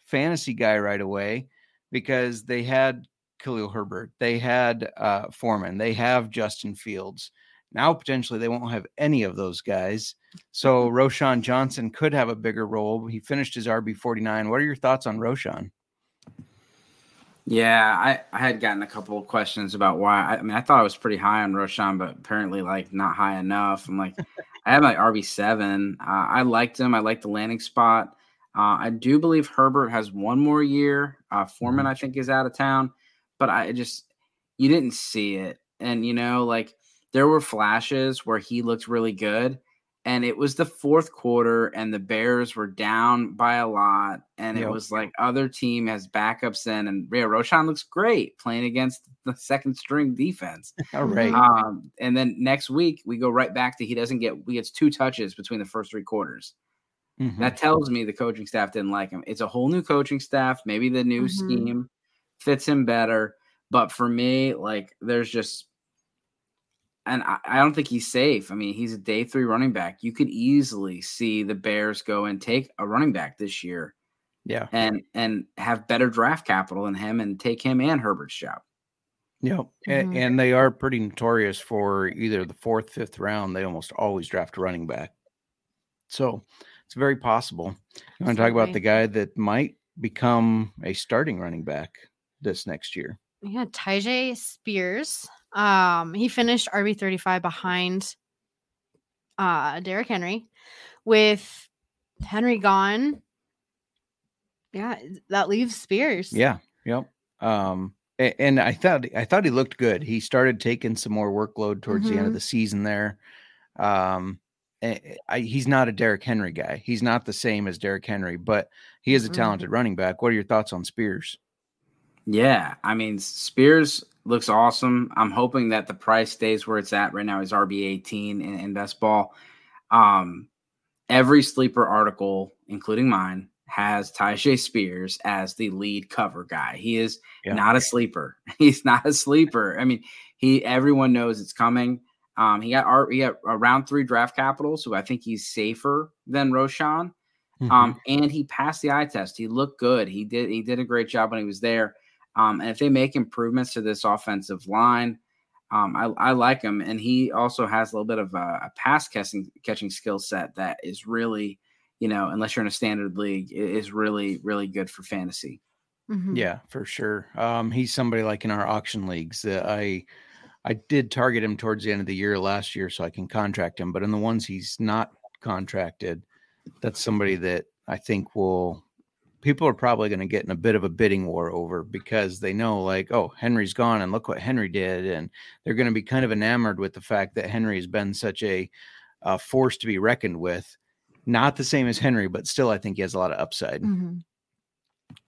fantasy guy right away because they had Khalil Herbert, they had uh, Foreman, they have Justin Fields. Now potentially they won't have any of those guys. So Roschon Johnson could have a bigger role. He finished his RB forty nine. What are your thoughts on Roschon?
Yeah, I, I had gotten a couple of questions about why. I, I mean, I thought I was pretty high on Roschon, but apparently, like, not high enough. I'm like, I have like RB seven. Uh, I liked him. I liked the landing spot. Uh, I do believe Herbert has one more year. Uh, Foreman, I think, is out of town, but I just you didn't see it, and you know, like there were flashes where he looked really good, and it was the fourth quarter, and the Bears were down by a lot, and it was like other team has backups in, and yeah, Roschon looks great playing against the second string defense.
All right.
Um, and then next week we go right back to he doesn't get he gets two touches between the first three quarters.
Mhm.
That tells me the coaching staff didn't like him. It's a whole new coaching staff. Maybe the new
Mhm.
scheme fits him better. But for me, like there's just and I, I don't think he's safe. I mean, he's a day three running back. You could easily see the Bears go and take a running back this year
Yeah.
and and have better draft capital than him and take him and Herbert's job.
Yeah. A-
Mhm.
And, they are pretty notorious for either the fourth, fifth round. They almost always draft a running back. So it's very possible. You want to talk about the guy that might become a starting running back? This next year.
Yeah, Tyjae Spears. Um, he finished RB thirty five behind uh Derrick Henry with Henry gone. Yeah, that leaves Spears.
Yeah. Yep. Um, and I thought I thought he looked good. He started taking some more workload towards the end of
Mhm.
the season there. Um, a- I, he's not a Derrick Henry guy. He's not the same as Derrick Henry, but he is a talented running back. What are your thoughts on Spears?
Yeah, I mean Spears looks awesome. I'm hoping that the price stays where it's at right now. Is RB 18 in, in best ball. Um, every sleeper article, including mine, has Tyjae Spears as the lead cover guy. He is
Yeah.
not a sleeper. He's not a sleeper. I mean, he everyone knows it's coming. Um, he got R, he got a round three draft capital, so I think he's safer than Roschon.
Mm-hmm.
Um, and he passed the eye test. He looked good. He did he did a great job when he was there. Um, and if they make improvements to this offensive line, um, I, I like him. And he also has a little bit of a, a pass catching catching skill set that is really, you know, unless you're in a standard league, is really really good for fantasy.
Mhm.
Yeah, for sure. Um, he's somebody like in our auction leagues that I I did target him towards the end of the year last year so I can contract him. But in the ones he's not contracted, that's somebody that I think will people are probably going to get in a bit of a bidding war over because they know like, oh, Henry's gone and look what Henry did. And they're going to be kind of enamored with the fact that Henry has been such a, uh force to be reckoned with. Not the same as Henry, but still I think he has a lot of upside.
Mhm.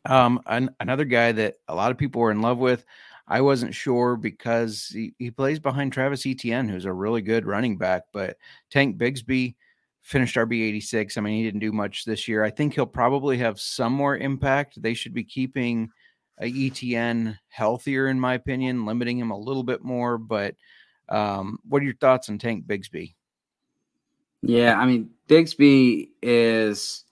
Um, an, another guy that a lot of people were in love with. I wasn't sure because he, he plays behind Travis Etienne, who's a really good running back. But Tank Bigsby finished RB 86. I mean, he didn't do much this year. I think he'll probably have some more impact. They should be keeping Etienne healthier, in my opinion, limiting him a little bit more. But um, what are your thoughts on Tank Bigsby?
Yeah, I mean, Bigsby is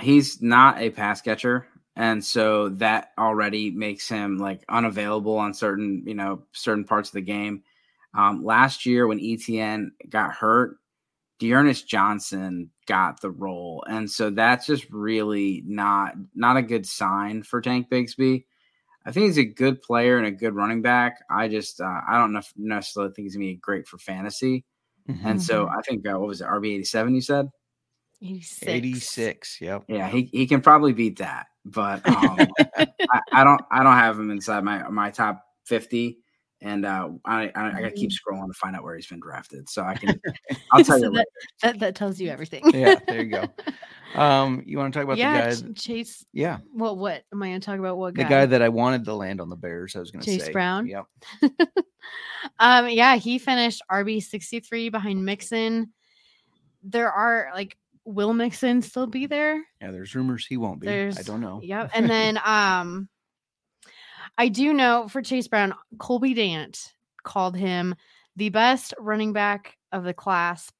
he's not a pass catcher, and so that already makes him like unavailable on certain, you know, certain parts of the game. Um, last year when Etienne got hurt, D'Ernest Johnson got the role, and so that's just really not not a good sign for Tank Bigsby. I think he's a good player and a good running back. I just uh, I don't know necessarily think he's gonna be great for fantasy. And so I think uh, what was it, RB eighty seven? You said,
86.
86. Yep.
yeah, he, he can probably beat that, but um, I, I don't I don't have him inside my my top fifty, and uh, I I, I got to keep scrolling to find out where he's been drafted, so I can I'll tell
So
you.
that,
later.
that, that tells you everything.
Yeah, there you go. Um, you want to talk about
yeah,
the
Ch-
guy?
Chase.
Yeah.
Well, What am I going to talk about? What guy?
the
guy?
guy that I wanted to land on the Bears. I was going to
Chase
say
Brown?
Yep.
um, yeah, he finished RB sixty three behind Mixon. There are like, will Mixon still be there?
Yeah. There's rumors he won't be.
There's, I
don't know.
Yep. And then um I do know for Chase Brown, Colby Dant called him the best running back of the class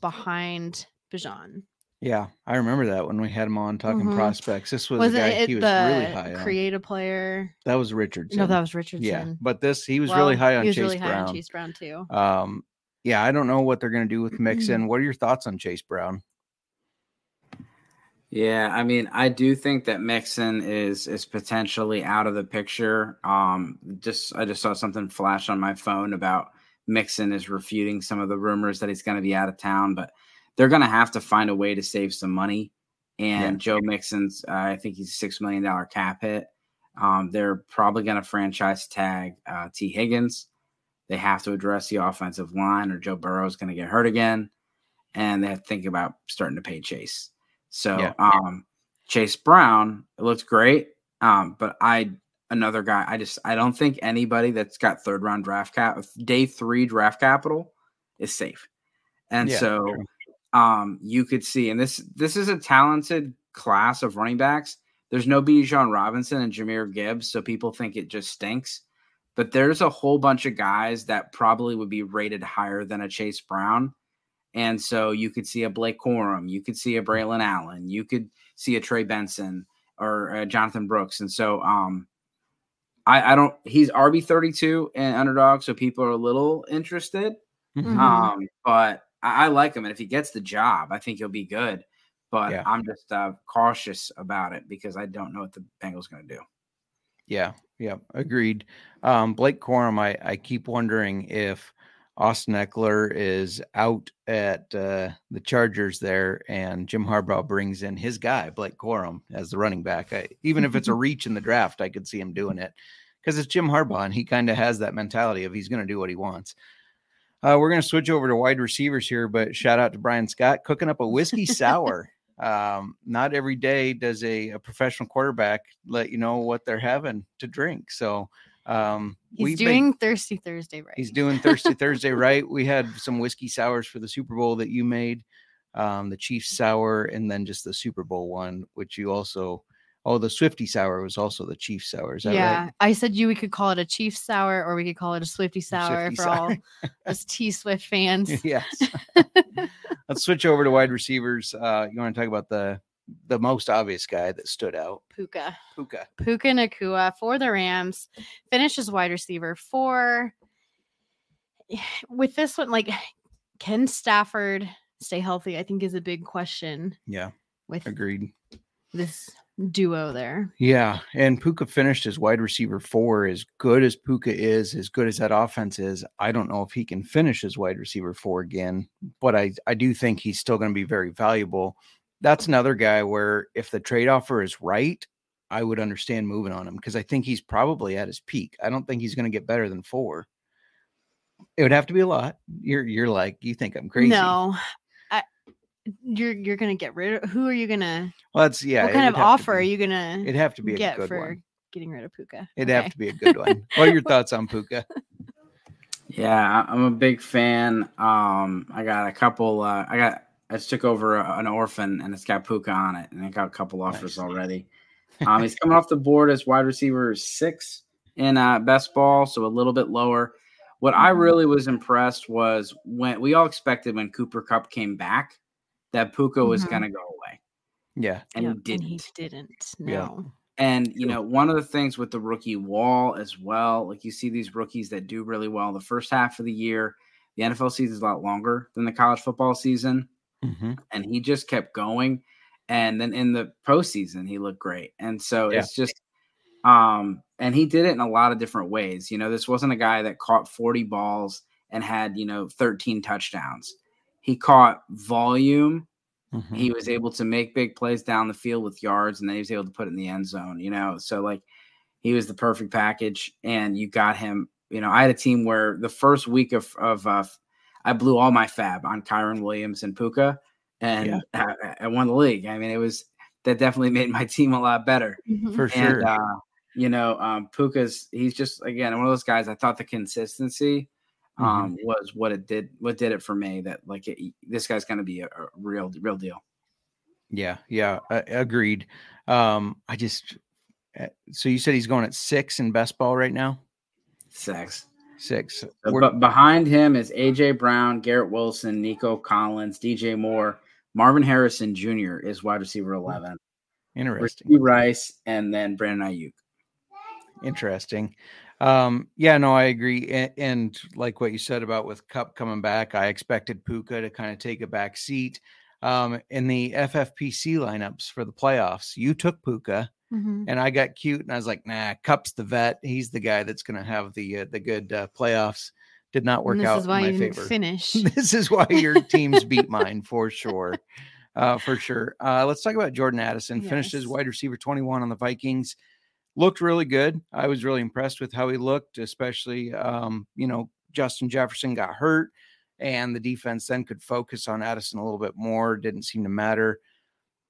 behind Bijan.
Yeah, I remember that when we had him on talking
Mhm.
prospects. This was
Wasn't
a guy
it
he was
the
really high on.
creative player?
that was Richardson.
No, that was Richardson.
yeah, but this he was
Well,
really high on
was
Chase
really high
Brown.
on Chase Brown too.
Um, yeah, I don't know what they're going to do with Mixon.
Mm-hmm.
what are your thoughts on Chase Brown?
Yeah, I mean, I do think that Mixon is is potentially out of the picture. Um, just I just saw something flash on my phone about Mixon is refuting some of the rumors that he's going to be out of town, but they're going to have to find a way to save some money. And
Yeah.
Joe Mixon's, uh, I think he's a six million dollar cap hit. Um, they're probably going to franchise tag uh, Tee Higgins. They have to address the offensive line, or Joe Burrow is going to get hurt again, and they have to think about starting to pay Chase. So,
Yeah.
um, Chase Brown, it looks great. Um, but I, another guy, I just, I don't think anybody that's got third round draft cap, day three draft capital is safe. And
Yeah,
so,
true.
um, you could see, and this, this is a talented class of running backs. There's no Bijan Robinson and Jahmyr Gibbs, so people think it just stinks. But there's a whole bunch of guys that probably would be rated higher than a Chase Brown. And so you could see a Blake Corum, you could see a Braylon Allen, you could see a Trey Benson or uh, Jonathan Brooks. And so um, I, I don't, he's RB 32 and underdog, so people are a little interested.
Mhm.
Mhm.
Um, but I, I like him. And if he gets the job, I think he'll be good. But
Yeah.
I'm just uh, cautious about it because I don't know what the Bengals are going to do.
Yeah, yeah, agreed. Um, Blake Corum, I, I keep wondering if Austin Ekeler is out at uh, the Chargers there, and Jim Harbaugh brings in his guy, Blake Corum, as the running back. I, even if it's a reach in the draft, I could see him doing it because it's Jim Harbaugh, and he kind of has that mentality of he's going to do what he wants. Uh, we're going to switch over to wide receivers here, but shout out to Brian Scott cooking up a whiskey sour. Um, not every day does a, a professional quarterback let you know what they're having to drink. So um,
He's
we've been-
doing Thirsty Thursday right.
He's doing Thirsty Thursday right. We had some whiskey sours for the Super Bowl that you made, um, the Chiefs sour, and then just the Super Bowl one, which you also. Oh, the Swifty sour was also the Chiefs sour. Is that
yeah,
right?
I said you we could call it a Chief sour or we could call it a Swifty sour
Swifty
for
sour.
all us T Swift fans.
yes. Let's switch over to wide receivers. Uh, you want to talk about the the most obvious guy that stood out,
Puka.
Puka.
Puka Nacua for the Rams, finishes wide receiver four. With this one, like, can Stafford stay healthy? I think is a big question
Yeah,
with
agreed.
this duo there.
Yeah, and Puka finished as wide receiver four. As good as Puka is, as good as that offense is, I don't know if he can finish as wide receiver four again. But I, I do think he's still going to be very valuable. That's another guy where if the trade offer is right, I would understand moving on him because I think he's probably at his peak. I don't think he's going to get better than four. It would have to be a lot. You're you're like you think I'm crazy.
No, I, you're you're gonna get rid of. Who are you gonna?
well, that's yeah.
what kind of
have to
offer are you gonna
It'd have to be a
get
good
for
one.
getting rid of Puka?
It'd
Okay.
have to be a good one. What are your thoughts on Puka?
Yeah, I- I'm a big fan. Um, I got a couple. Uh, I got. I just took over an orphan, and it's got Puka on it, and I got a couple offers
Nice.
already. Um, he's coming off the board as wide receiver six in uh, best ball, so a little bit lower. What I
Mhm.
really was impressed was when we all expected when Cooper Kupp came back that Puka was
Mhm.
going to go away,
Yeah,
and
Yep,
he didn't.
he didn't.
Yeah.
No.
And you know, one of the things with the rookie wall as well, like you see these rookies that do really well the first half of the year. The NFL season is a lot longer than the college football season,
hmm
and he just kept going. And then in the postseason, he looked great. And so
Yeah.
it's just, um, and he did it in a lot of different ways. You know, this wasn't a guy that caught 40 balls and had, you know, 13 touchdowns. He caught volume
Mm-hmm.
he was able to make big plays down the field with yards and then he was able to put it in the end zone you know so like he was the perfect package and you got him you know i had a team where the first week of of uh, i blew all my fab on kyren williams and puka and I, I won the league i mean it was that definitely made my team a lot better
Mhm.
for sure.
uh you know um puka's he's just again one of those guys i thought the consistency um was what it did what did it for me that like it, this guy's going to be a, a real real deal
Yeah, yeah, uh, agreed. Um, I just uh, so you said he's going at six in best ball right now.
Six.
Six.
So, but behind him is AJ Brown, Garrett Wilson, Nico Collins, DJ Moore, Marvin Harrison Jr. is wide receiver eleven,
interesting.
Rashee Rice, and then Brandon Aiyuk.
Interesting. Um, yeah, no, I agree. And, and like what you said about with Kupp coming back, I expected Puka to kind of take a back seat. Um, in the FFPC lineups for the playoffs, you took Puka,
Mhm.
and I got cute, and I was like, "Nah, Kupp's the vet. He's the guy that's going to have the uh, the good uh, playoffs." Did not work out
is
in my favor.
finish.
this is why your teams beat mine for sure. Uh, for sure. Uh, let's talk about Jordan Addison. Finished as wide receiver 21 on the Vikings. Looked really good. I was really impressed with how he looked, especially, um, you know, Justin Jefferson got hurt and the defense then could focus on Addison a little bit more. Didn't seem to matter.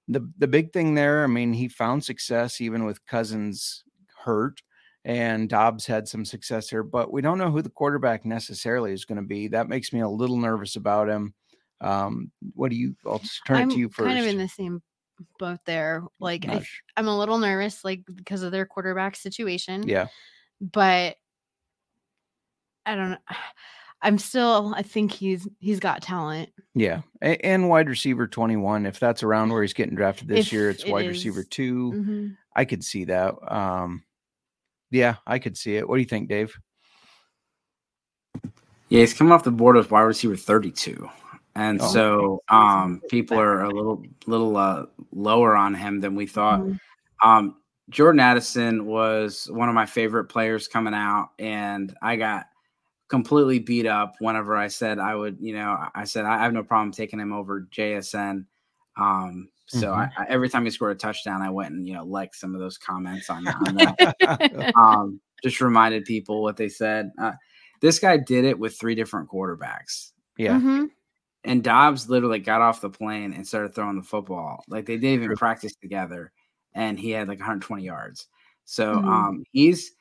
The, the big thing there, I mean, he found success even with Cousins hurt and Dobbs had some success there, but we don't know who the quarterback necessarily is going to be. That makes me a little nervous about him. Um, what do you? I'll just turn
I'm
it to you first.
kind of in the same boat there. Like I, I'm a little nervous, like because of their quarterback situation.
yeah,
but I don't know. I'm still. I think he's he's got talent.
yeah, A- and wide receiver twenty one. If that's around where he's getting drafted this
If
year, it's
it
wide receiver
is-
2
Mhm.
I could see that. Um, yeah, I could see it. What do you think, Dave?
Yeah, he's coming off the board as wide receiver 32. And
Oh.
so um people are a little little uh lower on him than we thought.
Mhm.
Um Jordan Addison was one of my favorite players coming out, and I got completely beat up whenever I said I would, you know, I said I have no problem taking him over JSN. Um, so
Mhm.
I, I, every time he scored a touchdown, I went and you know liked some of those comments on, on that. um, just reminded people what they said. Uh, this guy did it with three different quarterbacks.
Yeah.
Mhm.
And Dobbs literally got off the plane and started throwing the football. Like they didn't even
True.
practice together, and he had like 120 yards. So
Mhm.
um, he's.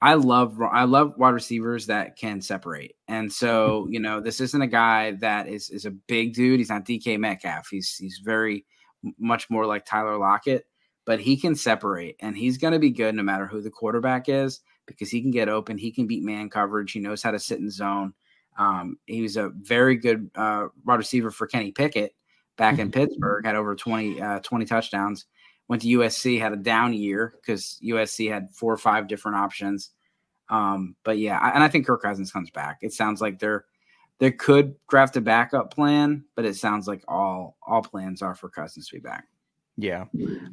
I love I love wide receivers that can separate, and so you know this isn't a guy that is is a big dude. He's not DK Metcalf. He's he's very much more like Tyler Lockett, but he can separate, and he's going to be good no matter who the quarterback is because he can get open. He can beat man coverage. He knows how to sit in zone. Um, he was a very good uh, wide receiver for Kenny Pickett back in Pittsburgh, had over 20, uh, 20 touchdowns. Went to USC, had a down year because USC had four or five different options. Um, but yeah, I, and I think Kirk Cousins comes back. It sounds like they're they could draft a backup plan, but it sounds like all all plans are for Cousins to be back.
Yeah.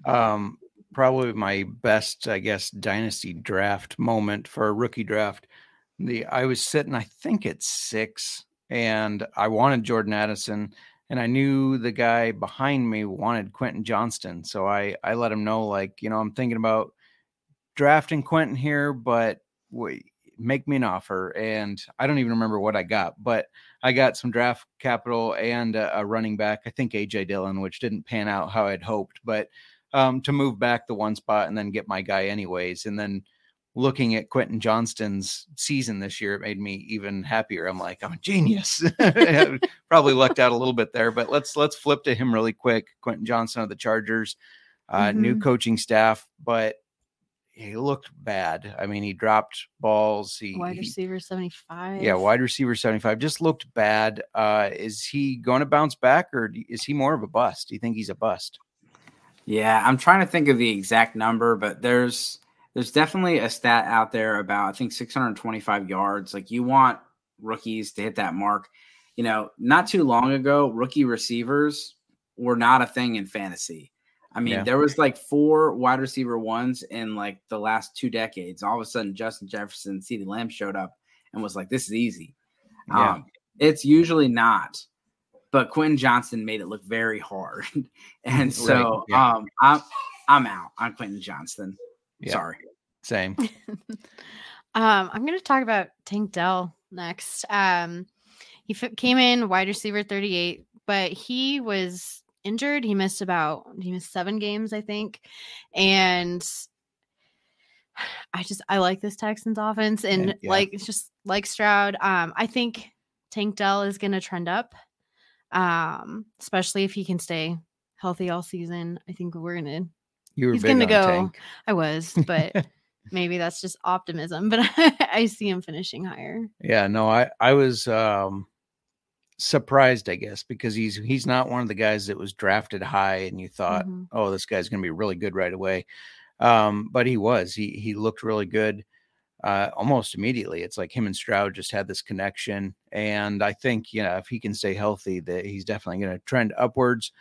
Um, probably my best, I guess, dynasty draft moment for a rookie draft. The I was sitting, I think at six, and I wanted Jordan Addison, and I knew the guy behind me wanted Quentin Johnston. So I I let him know, like, you know, I'm thinking about drafting Quentin here, but wait, make me an offer. And I don't even remember what I got, but I got some draft capital and a, a running back. I think AJ Dillon, which didn't pan out how I'd hoped, but um, to move back the one spot and then get my guy anyways. And then looking at Quentin Johnston's season this year, it made me even happier. I'm like, I'm a genius. Probably lucked out a little bit there, but let's let's flip to him really quick. Quentin Johnston of the Chargers, uh, new
Mhm.
coaching staff, but he looked bad. I mean, he dropped balls. He,
Wide receiver 75.
yeah, wide receiver 75 just looked bad. Uh, is he going to bounce back or is he more of a bust? Do you think he's a bust?
Yeah, I'm trying to think of the exact number, but there's there's definitely a stat out there about I think 625 yards. Like you want rookies to hit that mark. You know, not too long ago, rookie receivers were not a thing in fantasy. I mean,
Yeah.
there was like four wide receiver ones in like the last two decades. All of a sudden, Justin Jefferson, CeeDee Lamb showed up and was like, "This is easy."
Yeah.
Um, it's usually not, but Quentin Johnston made it look very hard, and so
yeah.
um, I'm I'm out on Quentin Johnston.
Yeah.
Sorry.
Same.
Um, I'm going to talk about Tank Dell next. Um, he f- came in wide receiver 38, but he was injured. He missed about he missed seven games, I think, and I just I like this Texans offense, and
yeah.
like it's just like Stroud. Um, I think Tank Dell is going to trend up, um, especially if he can stay healthy all season. I think we're gonna
You were
He's gonna go.
Tank.
I was, but maybe that's just optimism. But I see him finishing higher.
Yeah, no, I I was um surprised, I guess, because he's he's not one of the guys that was drafted high and you thought,
Mhm.
oh, this guy's going to be really good right away. Um, but he was. He he looked really good uh, almost immediately. It's like him and Stroud just had this connection, and I think you know if he can stay healthy, that he's definitely going to trend upwards.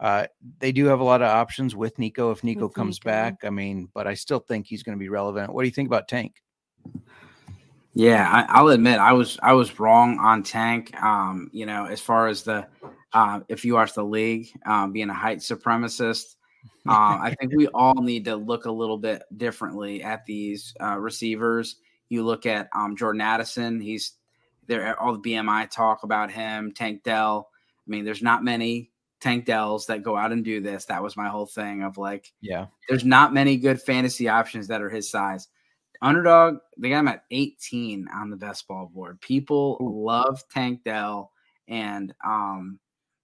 Uh, they do have a lot of options with Nico if Nico
With
comes
Nico.
back. I mean, but I still think he's going to be relevant. What do you think about Tank?
Yeah, I, I'll admit I was I was wrong on Tank. Um, you know, as far as the uh, if you watch the league, um, being a height supremacist, um, I think we all need to look a little bit differently at these uh, receivers. You look at um, Jordan Addison; he's there. All the BMI talk about him. Tank Dell. I mean, there's not many Tank Dells that go out and do this. That was my whole thing of like,
Yeah,
there's not many good fantasy options that are his size. Underdog, they got him at 18 on the best ball board. People love Tank Dell, and um,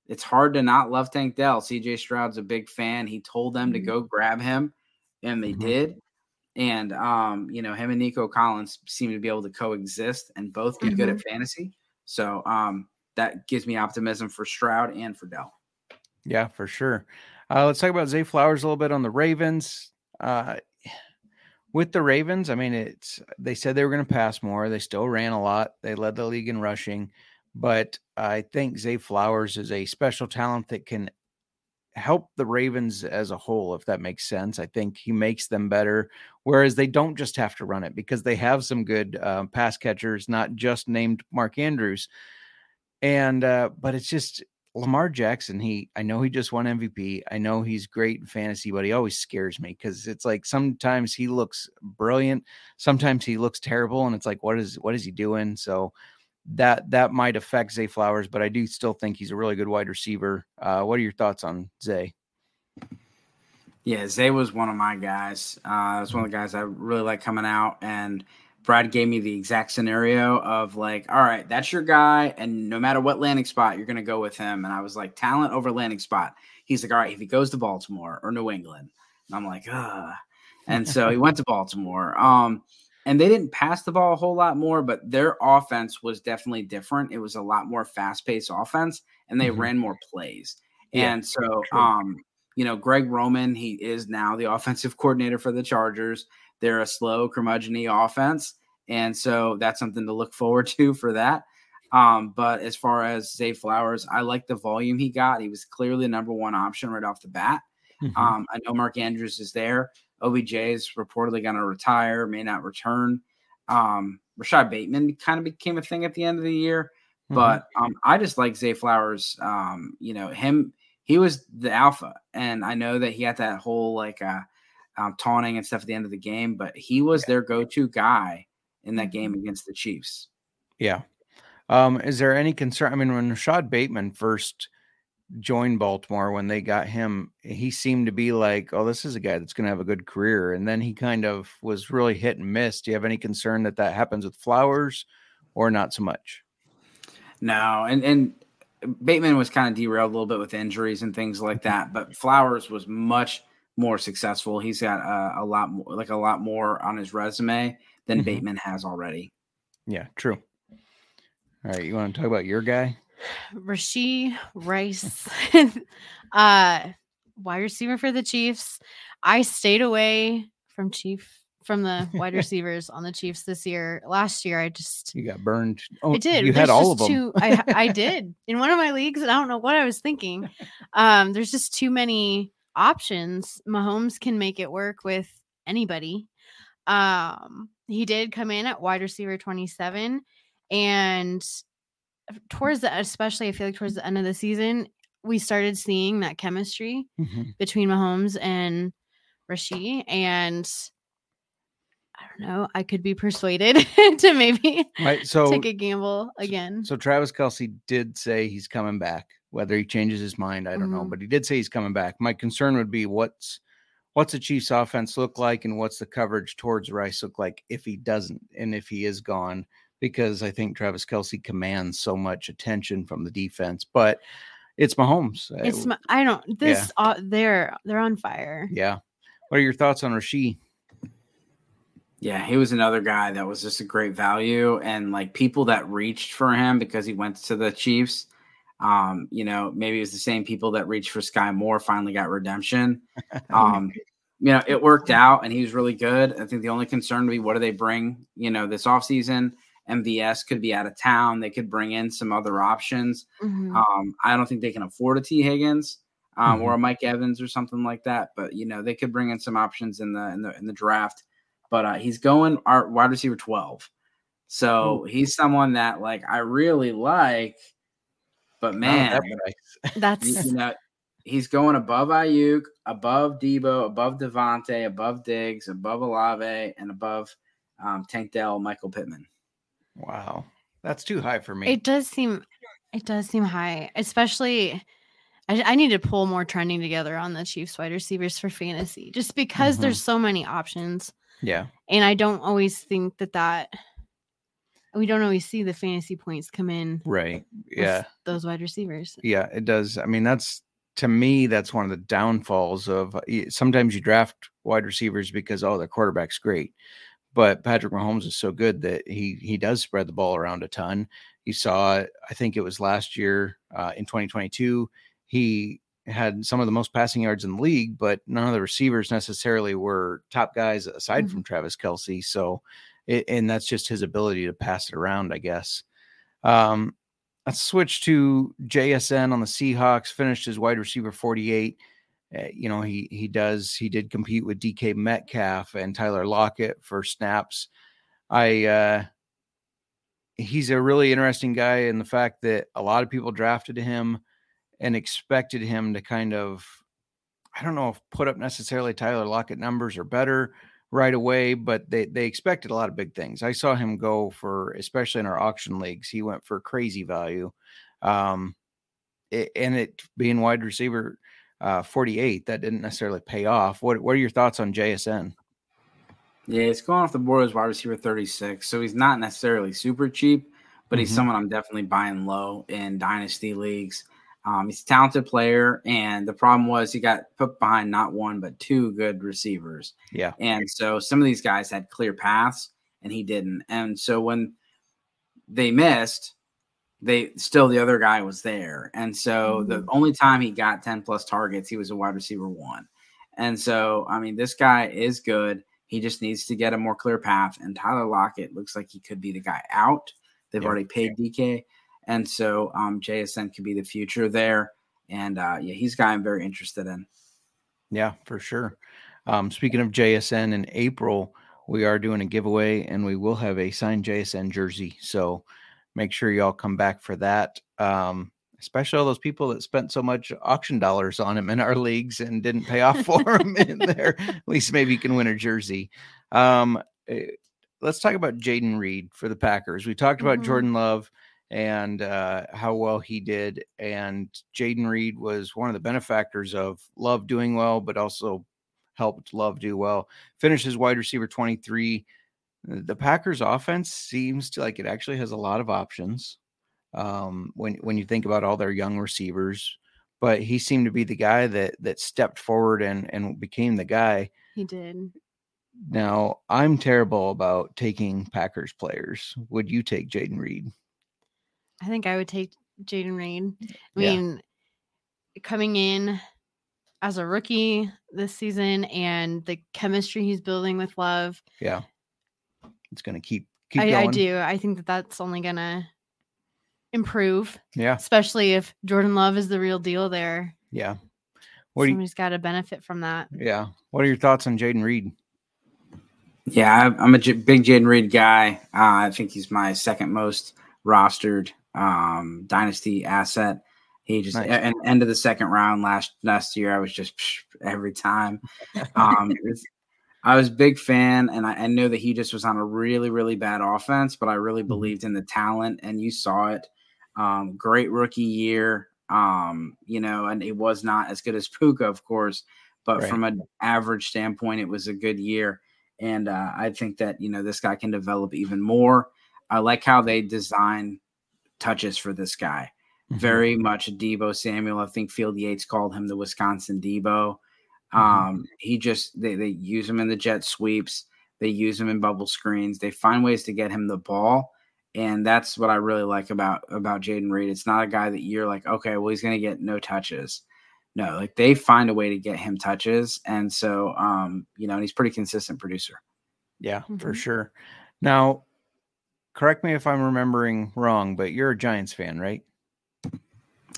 it's hard to not love Tank Dell. CJ Stroud's a big fan. He told them to
Mhm.
go grab him, and they
Mhm.
did. And um, you know, him and Nico Collins seem to be able to coexist and both be good at fantasy. So um, that gives me optimism for Stroud and for Dell.
Yeah, for sure. Uh, let's talk about Zay Flowers a little bit on the Ravens. Uh, with the Ravens, I mean, it's they said they were going to pass more. They still ran a lot. They led the league in rushing, but I think Zay Flowers is a special talent that can help the Ravens as a whole, if that makes sense. I think he makes them better, whereas they don't just have to run it because they have some good uh, pass catchers, not just named Mark Andrews. And uh, but it's just Lamar Jackson. He, I know he just won MVP. I know he's great in fantasy, but he always scares me because it's like sometimes he looks brilliant, sometimes he looks terrible, and it's like, what is what is he doing? So that that might affect Zay Flowers, but I do still think he's a really good wide receiver. Uh, what are your thoughts on Zay?
Yeah, Zay was one of my guys. Uh, was one of the guys I really like coming out, and Brad gave me the exact scenario of like, all right, that's your guy, and no matter what landing spot, you're going to go with him. And I was like, talent over landing spot. He's like, all right, if he goes to Baltimore or New England, and I'm like, ah. And so he went to Baltimore. Um, and they didn't pass the ball a whole lot more, but their offense was definitely different. It was a lot more fast paced offense, and they mm-hmm. ran more plays. Yeah, and so, true. um, you know, Greg Roman, he is now the offensive coordinator for the Chargers. They're a slow, curmudgeon offense. And so that's something to look forward to for that. Um, but as far as Zay Flowers, I like the volume he got. He was clearly the number one option right off the bat. Mm-hmm. Um, I know Mark Andrews is there. OBJ is reportedly going to retire, may not return. Um, Rashod Bateman kind of became a thing at the end of the year. Mm-hmm. But um, I just like Zay Flowers. Um, you know, him, he was the alpha. And I know that he had that whole like uh, um, taunting and stuff at the end of the game, but he was yeah. their go to guy in that game against the Chiefs.
Yeah. Um, is there any concern? I mean, when Rashod Bateman first joined Baltimore, when they got him, he seemed to be like, oh, this is a guy that's going to have a good career. And then he kind of was really hit and miss. Do you have any concern that that happens with Flowers or not so much?
No. And, and, Bateman was kind of derailed a little bit with injuries and things like that, but Flowers was much more successful. He's got a, a lot more, like a lot more on his resume than mm-hmm. Bateman has already.
Yeah, true. All right, you want to talk about your guy?
Rashee Rice, uh, wide receiver for the Chiefs. I stayed away from Chief from the wide receivers on the Chiefs this year. Last year, I just
you got burned.
Oh, I did. You there's had all of them. Too, I I did in one of my leagues, and I don't know what I was thinking. Um, there's just too many options. Mahomes can make it work with anybody. Um, he did come in at wide receiver 27 and towards the especially I feel like towards the end of the season, we started seeing that chemistry mm-hmm. between Mahomes and Rashee and I don't know. I could be persuaded to maybe
right, so
take a gamble again.
So, so, Travis Kelce did say he's coming back. Whether he changes his mind, I don't mm-hmm. know, but he did say he's coming back. My concern would be what's what's the Chiefs offense look like and what's the coverage towards Rice look like if he doesn't and if he is gone because I think Travis Kelce commands so much attention from the defense, but it's Mahomes.
It's I don't this yeah. uh, they're they're on fire.
Yeah. What are your thoughts on Rashee?
Yeah, he was another guy that was just a great value and like people that reached for him because he went to the Chiefs. Um, you know, maybe it was the same people that reached for Sky Moore finally got redemption. Um, you know, it worked out and he was really good. I think the only concern would be what do they bring, you know, this offseason? MVS could be out of town. They could bring in some other options. Mm-hmm. Um, I don't think they can afford a Tee Higgins um, mm-hmm. or a Mike Evans or something like that. But you know, they could bring in some options in the in the in the draft. But uh, he's going our wide receiver twelve, so Ooh. he's someone that like I really like. But man,
oh, that's
you know he's going above Aiyuk, above Debo, above Davante, above Diggs, above Olave, and above um, Tank Dell, Michael Pittman.
Wow, that's too high for me.
It does seem, it does seem high, especially. I, I need to pull more trending together on the Chiefs wide receivers for fantasy, just because mm-hmm. there's so many options.
Yeah,
and I don't always think that that we don't always see the fantasy points come in.
Right. Yeah.
Those wide receivers.
Yeah, it does. I mean, that's to me, that's one of the downfalls of sometimes you draft wide receivers because oh, the quarterback's great, but Patrick Mahomes is so good that he he does spread the ball around a ton. You saw, I think it was last year uh, in 2022, he had some of the most passing yards in the league, but none of the receivers necessarily were top guys aside mm-hmm. from Travis Kelce. So it, and that's just his ability to pass it around, I guess. Um, let's switch to JSN on the Seahawks. Finished as wide receiver 48. Uh, you know, he he does he did compete with DK Metcalf and Tyler Lockett for snaps. I uh he's a really interesting guy in the fact that a lot of people drafted him and expected him to kind of I don't know if put up necessarily Tyler Lockett numbers or better right away, but they they expected a lot of big things. I saw him go for especially in our auction leagues, he went for crazy value. Um it, and it being wide receiver uh 48 that didn't necessarily pay off. What what are your thoughts on JSN?
Yeah, it's going off the board as wide receiver 36. So he's not necessarily super cheap, but he's
Mhm.
someone I'm definitely buying low in dynasty leagues. Um, he's a talented player, and the problem was he got put behind not one but two good receivers.
Yeah.
And so some of these guys had clear paths, and he didn't. And so when they missed, they still the other guy was there. And so the only time he got 10 plus targets, he was a wide receiver one. And so, I mean, this guy is good. He just needs to get a more clear path. And Tyler Lockett looks like he could be the guy out. They've
Yeah.
already paid DK. And so um, JSN could be the future there. And uh, yeah, he's a guy I'm very interested in.
Yeah, for sure. Um, speaking of JSN in April, we are doing a giveaway and we will have a signed JSN jersey. So make sure y'all come back for that. Um, especially all those people that spent so much auction dollars on him in our leagues and didn't pay off for him in there. At least maybe you can win a jersey. Um, eh, let's talk about Jayden Reed for the Packers. We talked about
Mhm.
Jordan Love and uh, how well he did. And Jayden Reed was one of the benefactors of Love doing well, but also helped Love do well. Finishes wide receiver 23. The Packers offense seems to like it actually has a lot of options um, when when you think about all their young receivers. But he seemed to be the guy that that stepped forward and and became the guy.
He did.
Now I'm terrible about taking Packers players. Would you take Jayden Reed?
I think I would take Jayden Reed. I
Yeah.
mean, coming in as a rookie this season and the chemistry he's building with Love,
Yeah, it's going to keep keep
I,
going.
I do. I think that that's only going to improve,
Yeah,
especially if Jordan Love is the real deal there.
yeah. What
Somebody's got to benefit from that.
yeah. What are your thoughts on Jayden Reed?
Yeah, I- I'm a J- big Jayden Reed guy. Uh, I think he's my second most rostered um, dynasty asset. He just
Nice.
and end of the second round last last year, I was just psh, every time. Um, I was a big fan, and I, I know that he just was on a really really bad offense, but I really
Mhm.
believed in the talent, and you saw it. Um, great rookie year, um, you know, and it was not as good as Puka, of course, but
Right.
from an average standpoint, it was a good year. And uh, I think that you know this guy can develop even more. I like how they design touches for this guy.
Mhm.
Very much Deebo Samuel. I think Field Yates called him the Wisconsin Deebo.
Mhm.
Um, he just they they use him in the jet sweeps. They use him in bubble screens. They find ways to get him the ball, and that's what I really like about about Jayden Reed. It's not a guy that you're like, okay, well he's gonna get no touches. No, like they find a way to get him touches, and so um, you know, and he's pretty consistent producer.
Yeah, for
Mhm.
sure. Now, correct me if I'm remembering wrong, but you're a Giants fan, right?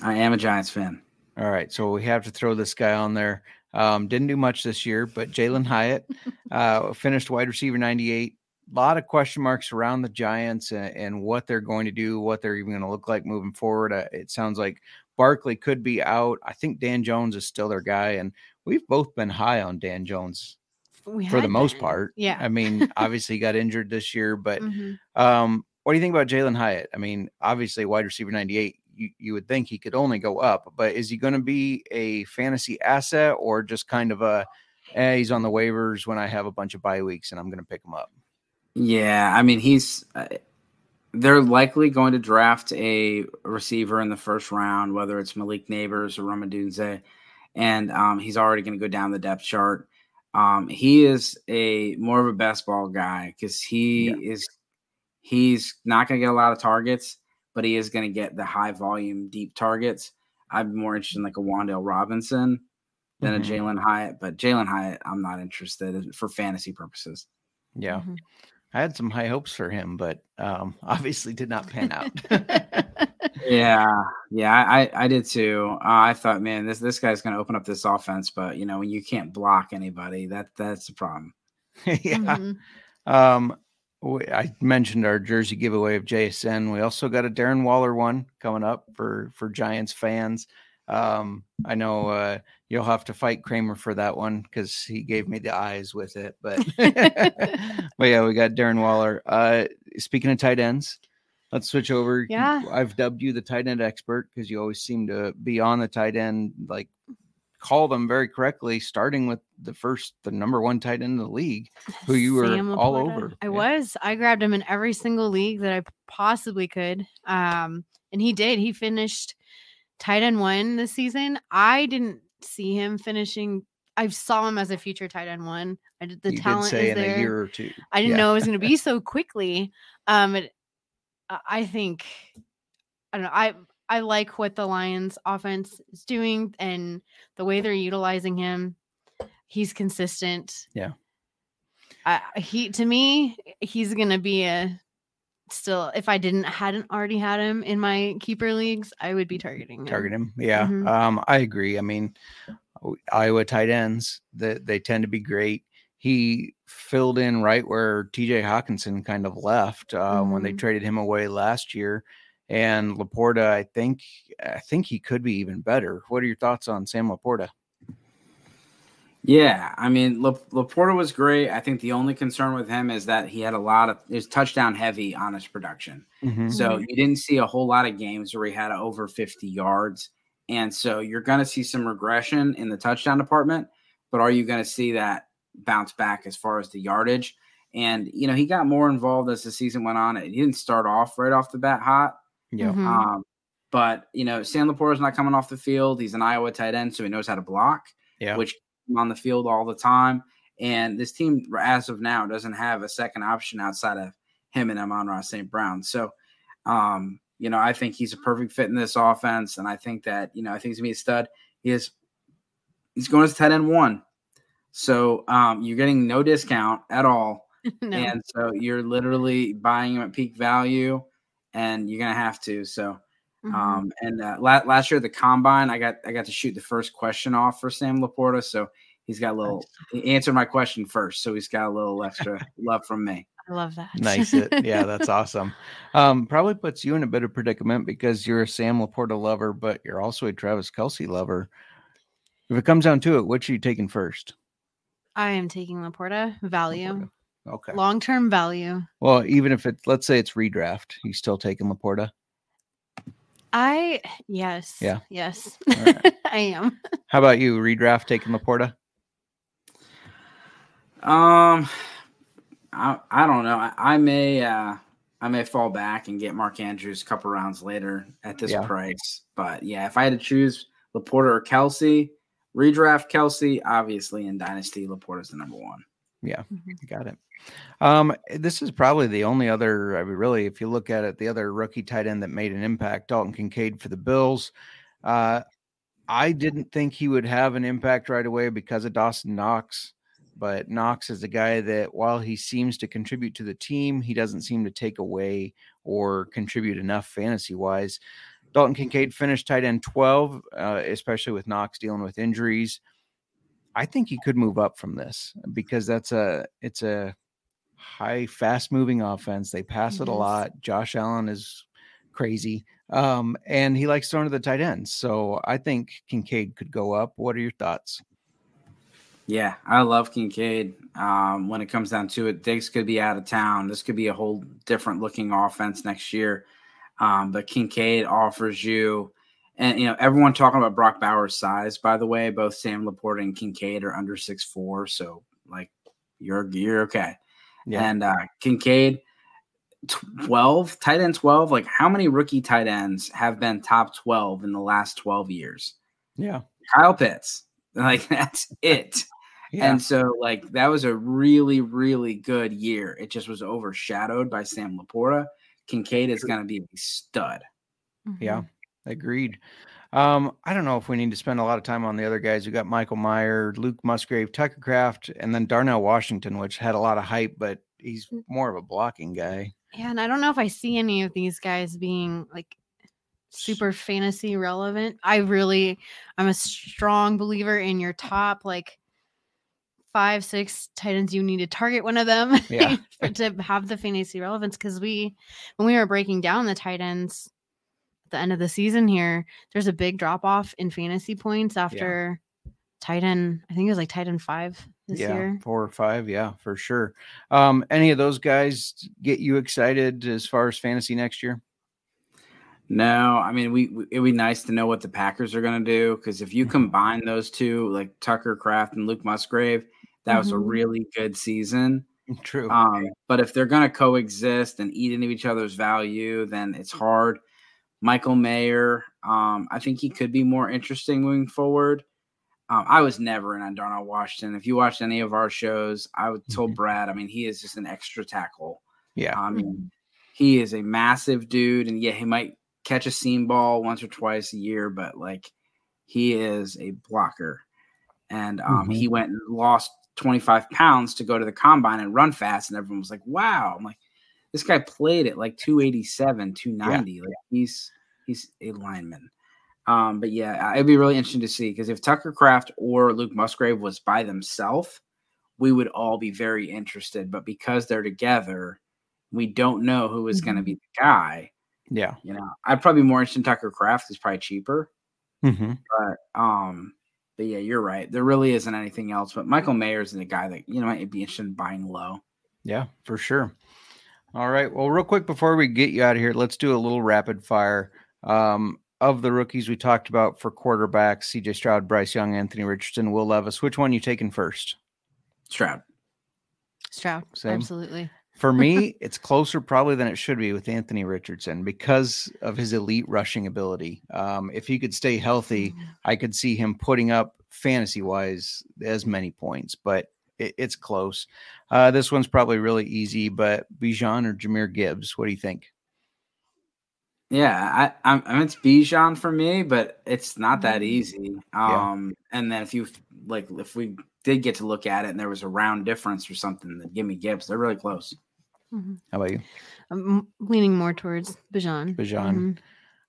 I am a Giants fan.
All right, so we have to throw this guy on there. Um, didn't do much this year, but Jalin Hyatt uh, finished wide receiver 98. A lot of question marks around the Giants and, and what they're going to do, what they're even going to look like moving forward. Uh, it sounds like Barkley could be out. I think Dan Jones is still their guy, and we've both been high on Dan Jones
We
for the
had
most part.
Yeah.
I mean, obviously he got injured this year, but
Mhm.
um, what do you think about Jalin Hyatt? I mean, obviously wide receiver 98, you, you would think he could only go up, but is he going to be a fantasy asset or just kind of a, eh, he's on the waivers when I have a bunch of bye weeks and I'm going to pick him up?
Yeah, I mean he's uh, they're likely going to draft a receiver in the first round, whether it's Malik Nabers or Rome Odunze, and um, he's already going to go down the depth chart. Um, he is a more of a best ball guy because he
Yeah.
is he's not going to get a lot of targets, but he is going to get the high volume deep targets. I'm more interested in like a Wan'Dale Robinson than
Mhm.
a Jalin Hyatt, but Jalin Hyatt, I'm not interested in for fantasy purposes.
Yeah.
Mhm.
I had some high hopes for him, but um, obviously did not pan out.
Yeah, yeah, I I did too. Uh, I thought, man, this this guy's going to open up this offense, but you know, when you can't block anybody, that that's the problem.
yeah.
Mhm.
Um, I mentioned our jersey giveaway of JSN. We also got a Darren Waller one coming up for for Giants fans. Um, I know uh, you'll have to fight Kramer for that one because he gave me the eyes with it. But but yeah, we got Darren Waller. Uh, speaking of tight ends, let's switch over.
Yeah.
I've dubbed you the tight end expert because you always seem to be on the tight end, like call them very correctly, starting with the first, the number one tight end in the league, who you were
Sam
all
Laporta.
over.
I
Yeah.
was. I grabbed him in every single league that I possibly could. Um, and he did. He finished tight end one this season. I didn't see him finishing. I saw him as a future tight end one. I did the
you
talent
did say
is
in
there.
a year or two.
I didn't
Yeah.
know it was going to be so quickly. Um, it, I- think I don't know. I I like what the Lions offense is doing and the way they're utilizing him. He's consistent.
Yeah.
I, he to me, he's going to be a still. If I didn't hadn't already had him in my keeper leagues, I would be targeting him.
target him. Yeah,
Mhm.
um, I agree. I mean, Iowa tight ends that they tend to be great. He filled in right where T.J. Hockenson kind of left uh, when they
Mhm.
traded him away last year. And Laporta, I think, I think he could be even better. What are your thoughts on Sam Laporta?
Yeah, I mean, La- Laporta was great. I think the only concern with him is that he had a lot of his touchdown heavy on his production.
Mhm.
So you didn't see a whole lot of games where he had over 50 yards. And so you're going to see some regression in the touchdown department, but are you going to see that bounce back as far as the yardage? And, you know, he got more involved as the season went on. He didn't start off right off the bat hot.
Yeah,
Mhm.
Um, but, you know, Sam Laporta's not coming off the field. He's an Iowa tight end, so he knows how to block,
yeah,
which keeps him on the field all the time. And this team, as of now, doesn't have a second option outside of him and Amon-Ra St. Brown. So, um, you know, I think he's a perfect fit in this offense, and I think that you know, I think he's gonna be a stud. He is, he's going as tight end one, so um, you're getting no discount at all,
no.
and so you're literally buying him at peak value, and you're gonna have to. So,
Mhm.
um, and uh, la- last year at the combine, I got I got to shoot the first question off for Sam Laporta, so he's got a little. He answered my question first, so he's got a little extra love from me.
I love that.
nice. It. Yeah, that's awesome. Um, probably puts you in a better predicament because you're a Sam Laporta lover, but you're also a Travis Kelce lover. If it comes down to it, which are you taking first?
I am taking Laporta value,
Laporta. Okay.
long term value.
Well, even if it's let's say it's redraft, you still taking Laporta.
I yes.
Yeah.
Yes.
All right.
I am.
How about you? Redraft taking Laporta?
Um, I, I don't know. I, I may uh I may fall back and get Mark Andrews a couple rounds later at this
Yeah.
price. But yeah, if I had to choose Laporta or Kelce, redraft Kelce, obviously in Dynasty, Laporta's the number one.
Yeah, got it. Um, this is probably the only other. I mean, really, if you look at it, the other rookie tight end that made an impact, Dalton Kincaid for the Bills. Uh, I didn't think he would have an impact right away because of Dawson Knox, but Knox is a guy that while he seems to contribute to the team, he doesn't seem to take away or contribute enough fantasy wise. Dalton Kincaid finished tight end 12, uh, especially with Knox dealing with injuries. I think he could move up from this because that's a it's a high fast moving offense. They pass it a lot. Josh Allen is crazy. Um, and he likes throwing to the tight ends. So I think Kincaid could go up. What are your thoughts?
Yeah, I love Kincaid. Um, when it comes down to it, Diggs could be out of town. This could be a whole different looking offense next year. Um, but Kincaid offers you, and you know, everyone talking about Brock Bowers' size. By the way, both Sam Laporta and Kincaid are under six four, so like you're you're okay. Yeah. And uh, Kincaid, twelve tight end twelve. Like how many rookie tight ends have been top twelve in the last twelve years?
yeah.
Kyle Pitts. Like that's it.
Yeah.
And so, like, that was a really, really good year. It just was overshadowed by Sam Laporta. Kincaid is going to be a stud.
Yeah. Agreed. Um, I don't know if we need to spend a lot of time on the other guys. We got Michael Mayer, Luke Musgrave, Tucker Kraft, and then Darnell Washington, which had a lot of hype, but he's more of a blocking guy.
Yeah, and I don't know if I see any of these guys being like super fantasy relevant. I really I'm a strong believer in your top like five, six tight ends. You need to target one of them
Yeah.
to have the fantasy relevance. Cause we when we were breaking down the tight ends at the end of the season here, there's a big drop off in fantasy points after tight end, I think it was like tight end five this
yeah,
year.
four or five. Yeah, for sure. Um, any of those guys get you excited as far as fantasy next year?
No, I mean, we, we it'd be nice to know what the Packers are going to do because if you
Mm-hmm.
combine those two, like Tucker Kraft and Luke Musgrave, that was a
Mhm.
really good season.
True.
Um, but if they're going to coexist and eat into each other's value, then it's hard. Michael Mayer, um, I think he could be more interesting moving forward. Um, I was never in on Darnell Washington. If you watched any of our shows, I would told Brad. I mean, he is just an extra tackle.
yeah.
I mean, he is a massive dude, and yeah, he might catch a seam ball once or twice a year, but like he is a blocker. And um,
Mhm.
he went and lost 25 pounds to go to the combine and run fast, and everyone was like, "Wow!" I'm like, this guy played at like 287, 290. Like he's he's a lineman. Um, but yeah, it'd be really interesting to see because if Tucker Kraft or Luke Musgrave was by themselves, we would all be very interested. But because they're together, we don't know who is going to be the guy.
yeah.
You know, I'd probably be more interested in Tucker Kraft. He's probably cheaper.
hmm
But um, but yeah, you're right. There really isn't anything else. But Michael Mayer is the guy that you know might be interested in buying low.
Yeah, for sure. All right. Well, real quick before we get you out of here, let's do a little rapid fire. Um, of the rookies we talked about for quarterbacks, CJ Stroud, Bryce Young, Anthony Richardson, Will Levis, which one you taking first?
Stroud.
Stroud.
Same.
Absolutely.
For me, it's closer probably than it should be with Anthony Richardson because of his elite rushing ability. Um, if he could stay healthy, I could see him putting up fantasy wise as many points, but it, it's close. Uh, this one's probably really easy, but Bijan or Jahmyr Gibbs, what do you think?
Yeah, I, I, I mean it's Bijan for me, but it's not that
Mhm.
easy.
Yeah.
Um, and then if you like, if we did get to look at it and there was a round difference or something, then give me Gibbs. They're really close.
Mhm.
How about you?
I'm leaning more towards Bijan.
Bijan.
Mhm.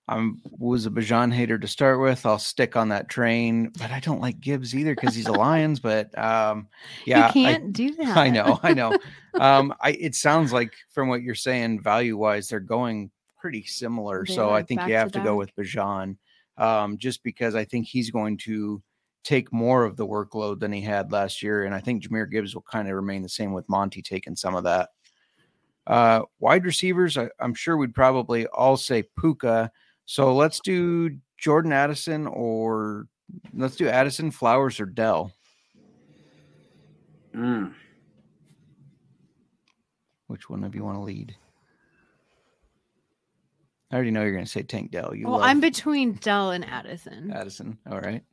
I was a Bijan hater to start with. I'll stick on that train, but I don't like Gibbs either because he's a Lions. But um, yeah,
you can't do that.
I, I know, I know. Um, I it sounds like from what you're saying, value wise, they're going pretty similar.
They
so I think you have to go with Bijan, um, just because I think he's going to take more of the workload than he had last year, and I think Jahmyr Gibbs will kind of remain the same with Monty taking some of that. Uh, wide receivers, I, I'm sure we'd probably all say Puka. So let's do Jordan Addison or let's do Addison, Flowers, or Dell.
Mm.
Which one of you want to lead? I already know you're going to say Tank Dell. You
Well,
love
I'm between Dell and Addison.
Addison. All right.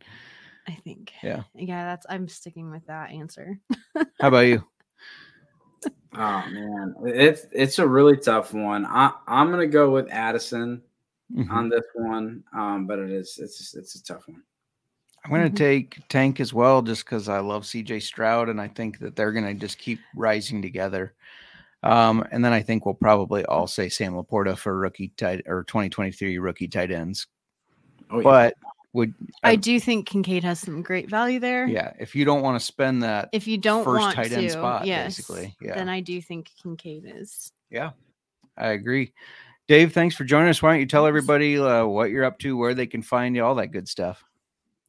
I think.
Yeah.
Yeah, that's I'm sticking with that answer.
How about you?
Oh man, it's it's a really tough one. I I'm gonna go with Addison
Mhm.
on this one, um, but it is it's it's a tough one.
I'm going to
Mhm.
take Tank as well, just because I love CJ Stroud and I think that they're going to just keep rising together. Um, and then I think we'll probably all say Sam Laporta for rookie tight or 2023 rookie tight ends.
Oh, yeah.
But would
I
I-
do think Kincaid has some great value there.
yeah, if you don't want to spend that,
If you don't
First
want
tight
to,
end spot,
yes,
basically, yeah.
then I do think Kincaid is.
yeah, I agree. Dave, thanks for joining us. Why don't you tell everybody uh, what you're up to, where they can find you, all that good stuff.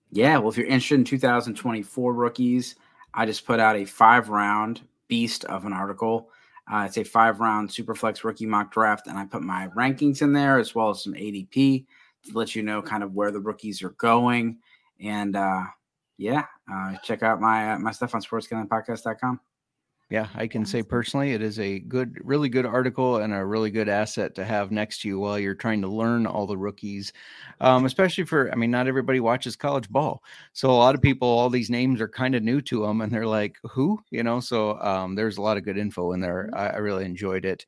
Yeah, well, if you're interested in 2024 rookies, I just put out a five round beast of an article. Uh, it's a five round Superflex rookie mock draft, and I put my rankings in there as well as some ADP to let you know kind of where the rookies are going. And uh, yeah, uh, check out my uh, my stuff on sportsgamblingpodcast.com.
Yeah, I can say personally, it is a good, really good article and a really good asset to have next to you while you're trying to learn all the rookies. Um, especially for, I mean, not everybody watches college ball, so a lot of people, all these names are kind of new to them, and they're like, "Who?" You know. So um, there's a lot of good info in there. I, I really enjoyed it.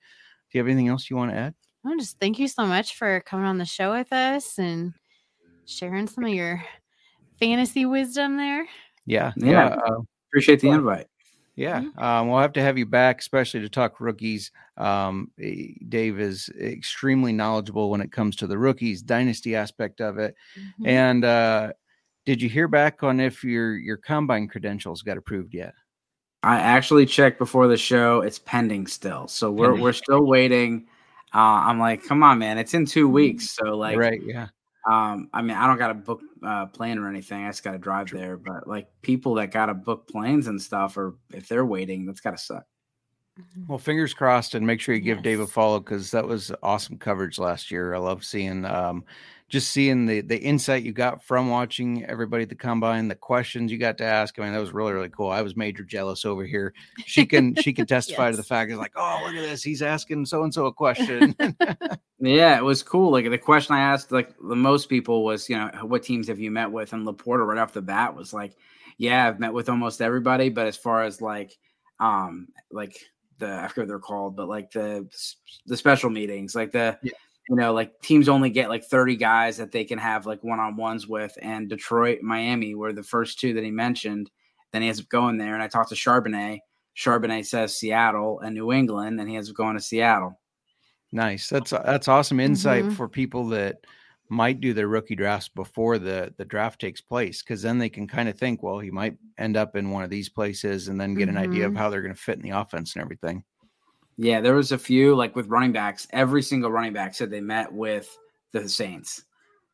Do you have anything else you want to add?
I just thank you so much for coming on the show with us and sharing some of your fantasy wisdom there.
Yeah,
Yeah.
yeah. uh,
Appreciate the invite.
Yeah, um, we'll have to have you back, especially to talk rookies. Um, eh, Dave is extremely knowledgeable when it comes to the rookies dynasty aspect of it.
Mhm.
And uh, did you hear back on if your your combine credentials got approved yet?
I actually checked before the show. It's pending still, so we're
Pending.
we're still waiting. Uh, I'm like, come on, man! It's in two weeks, so like,
right, yeah.
Um, I mean, I don't got to book uh, plane or anything. I just got to drive there. But like people that got to book planes and stuff, or if they're waiting, that's got to suck.
Mhm.
Well, fingers crossed, and make sure you give Dave a follow because that was awesome coverage last year. I love seeing, um, just seeing the the insight you got from watching everybody at the combine, the questions you got to ask. I mean, that was really really cool. I was major jealous over here. She can she can testify to the fact. It's like, oh, look at this, he's asking so and so a question.
Yeah, it was cool. Like the question I asked, like the most people was, you know, what teams have you met with? And Laporta right off the bat was like, yeah, I've met with almost everybody. But as far as like, um, like the I forget what they're called, but like the the special meetings, like the
Yeah.
You know, like teams only get like 30 guys that they can have like one on ones with. And Detroit, Miami were the first two that he mentioned. Then he ends up going there. And I talked to Charbonnet. Charbonnet says Seattle and New England, and he ends up going to Seattle.
nice. That's that's awesome insight
Mhm.
for people that might do their rookie drafts before the the draft takes place because then they can kind of think, well, he might end up in one of these places and then get an idea of
Mhm.
how they're going to fit in the offense and everything.
Yeah, there was a few like with running backs. Every single running back said they met with the Saints.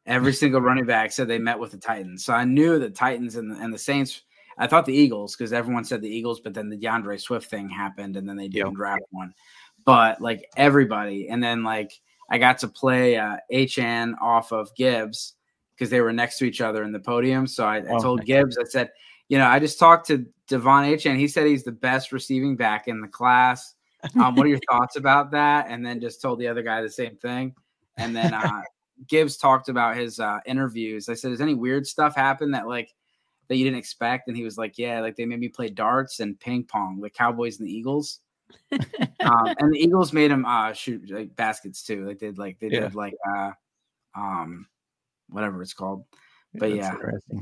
Every single running back said they met with the Titans. So I knew the Titans and the, and the Saints. I thought the Eagles because everyone said the Eagles, but then the D'Andre Swift thing happened, and then they didn't
Yep.
draft one. But like everybody, and then like I got to play uh, Achane off of Gibbs because they were next to each other in the podium. So I, I
Oh,
told. Gibbs, I said, you know, I just talked to De'Von Achane. He said he's the best receiving back in the class. Um, what are your thoughts about that? And then just told the other guy the same thing. And then uh, Gibbs talked about his uh, interviews. I said, "Has any weird stuff happened that like that you didn't expect?" And he was like, "Yeah, like they made me play darts and ping pong, the Cowboys and the Eagles." um, and the Eagles made him uh, shoot like baskets too. Like they did like they
Yeah.
did like uh, um, whatever it's called. But
That's
yeah.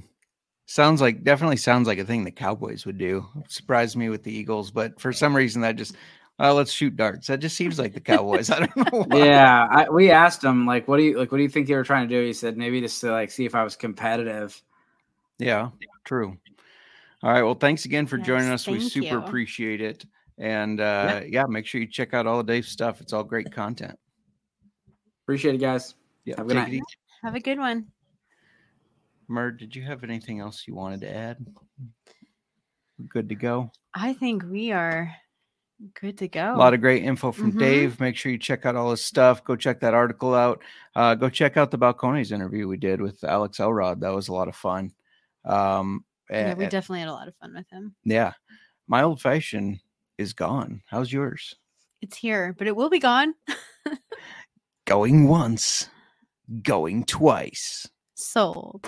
Sounds like definitely sounds like a thing the Cowboys would do. Surprised me with the Eagles, but for some reason that just uh, let's shoot darts. That just seems like the Cowboys. I don't know. Why.
Yeah, I, we asked him like, "What do you like? What do you think they were trying to do?" He said, "Maybe just to like see if I was competitive."
Yeah, true. All right. Well, thanks again for joining us. We super
you.
appreciate it. And uh, yeah. make sure you check out all of Dave's stuff. It's all great content.
Appreciate it, guys.
Yeah.
Have a good night.
Have a good one.
Mir, did you have anything else you wanted to add? We're good to go.
I think we are good to go.
A lot of great info from
Mhm.
Dave. Make sure you check out all his stuff. Go check that article out. Uh, go check out the Balcones interview we did with Alex Elrod. That was a lot of fun. Um,
yeah, we definitely had a lot of fun with him.
yeah. My old fashioned is gone. How's yours?
It's here, but it will be gone.
Going once, going twice.
Sold.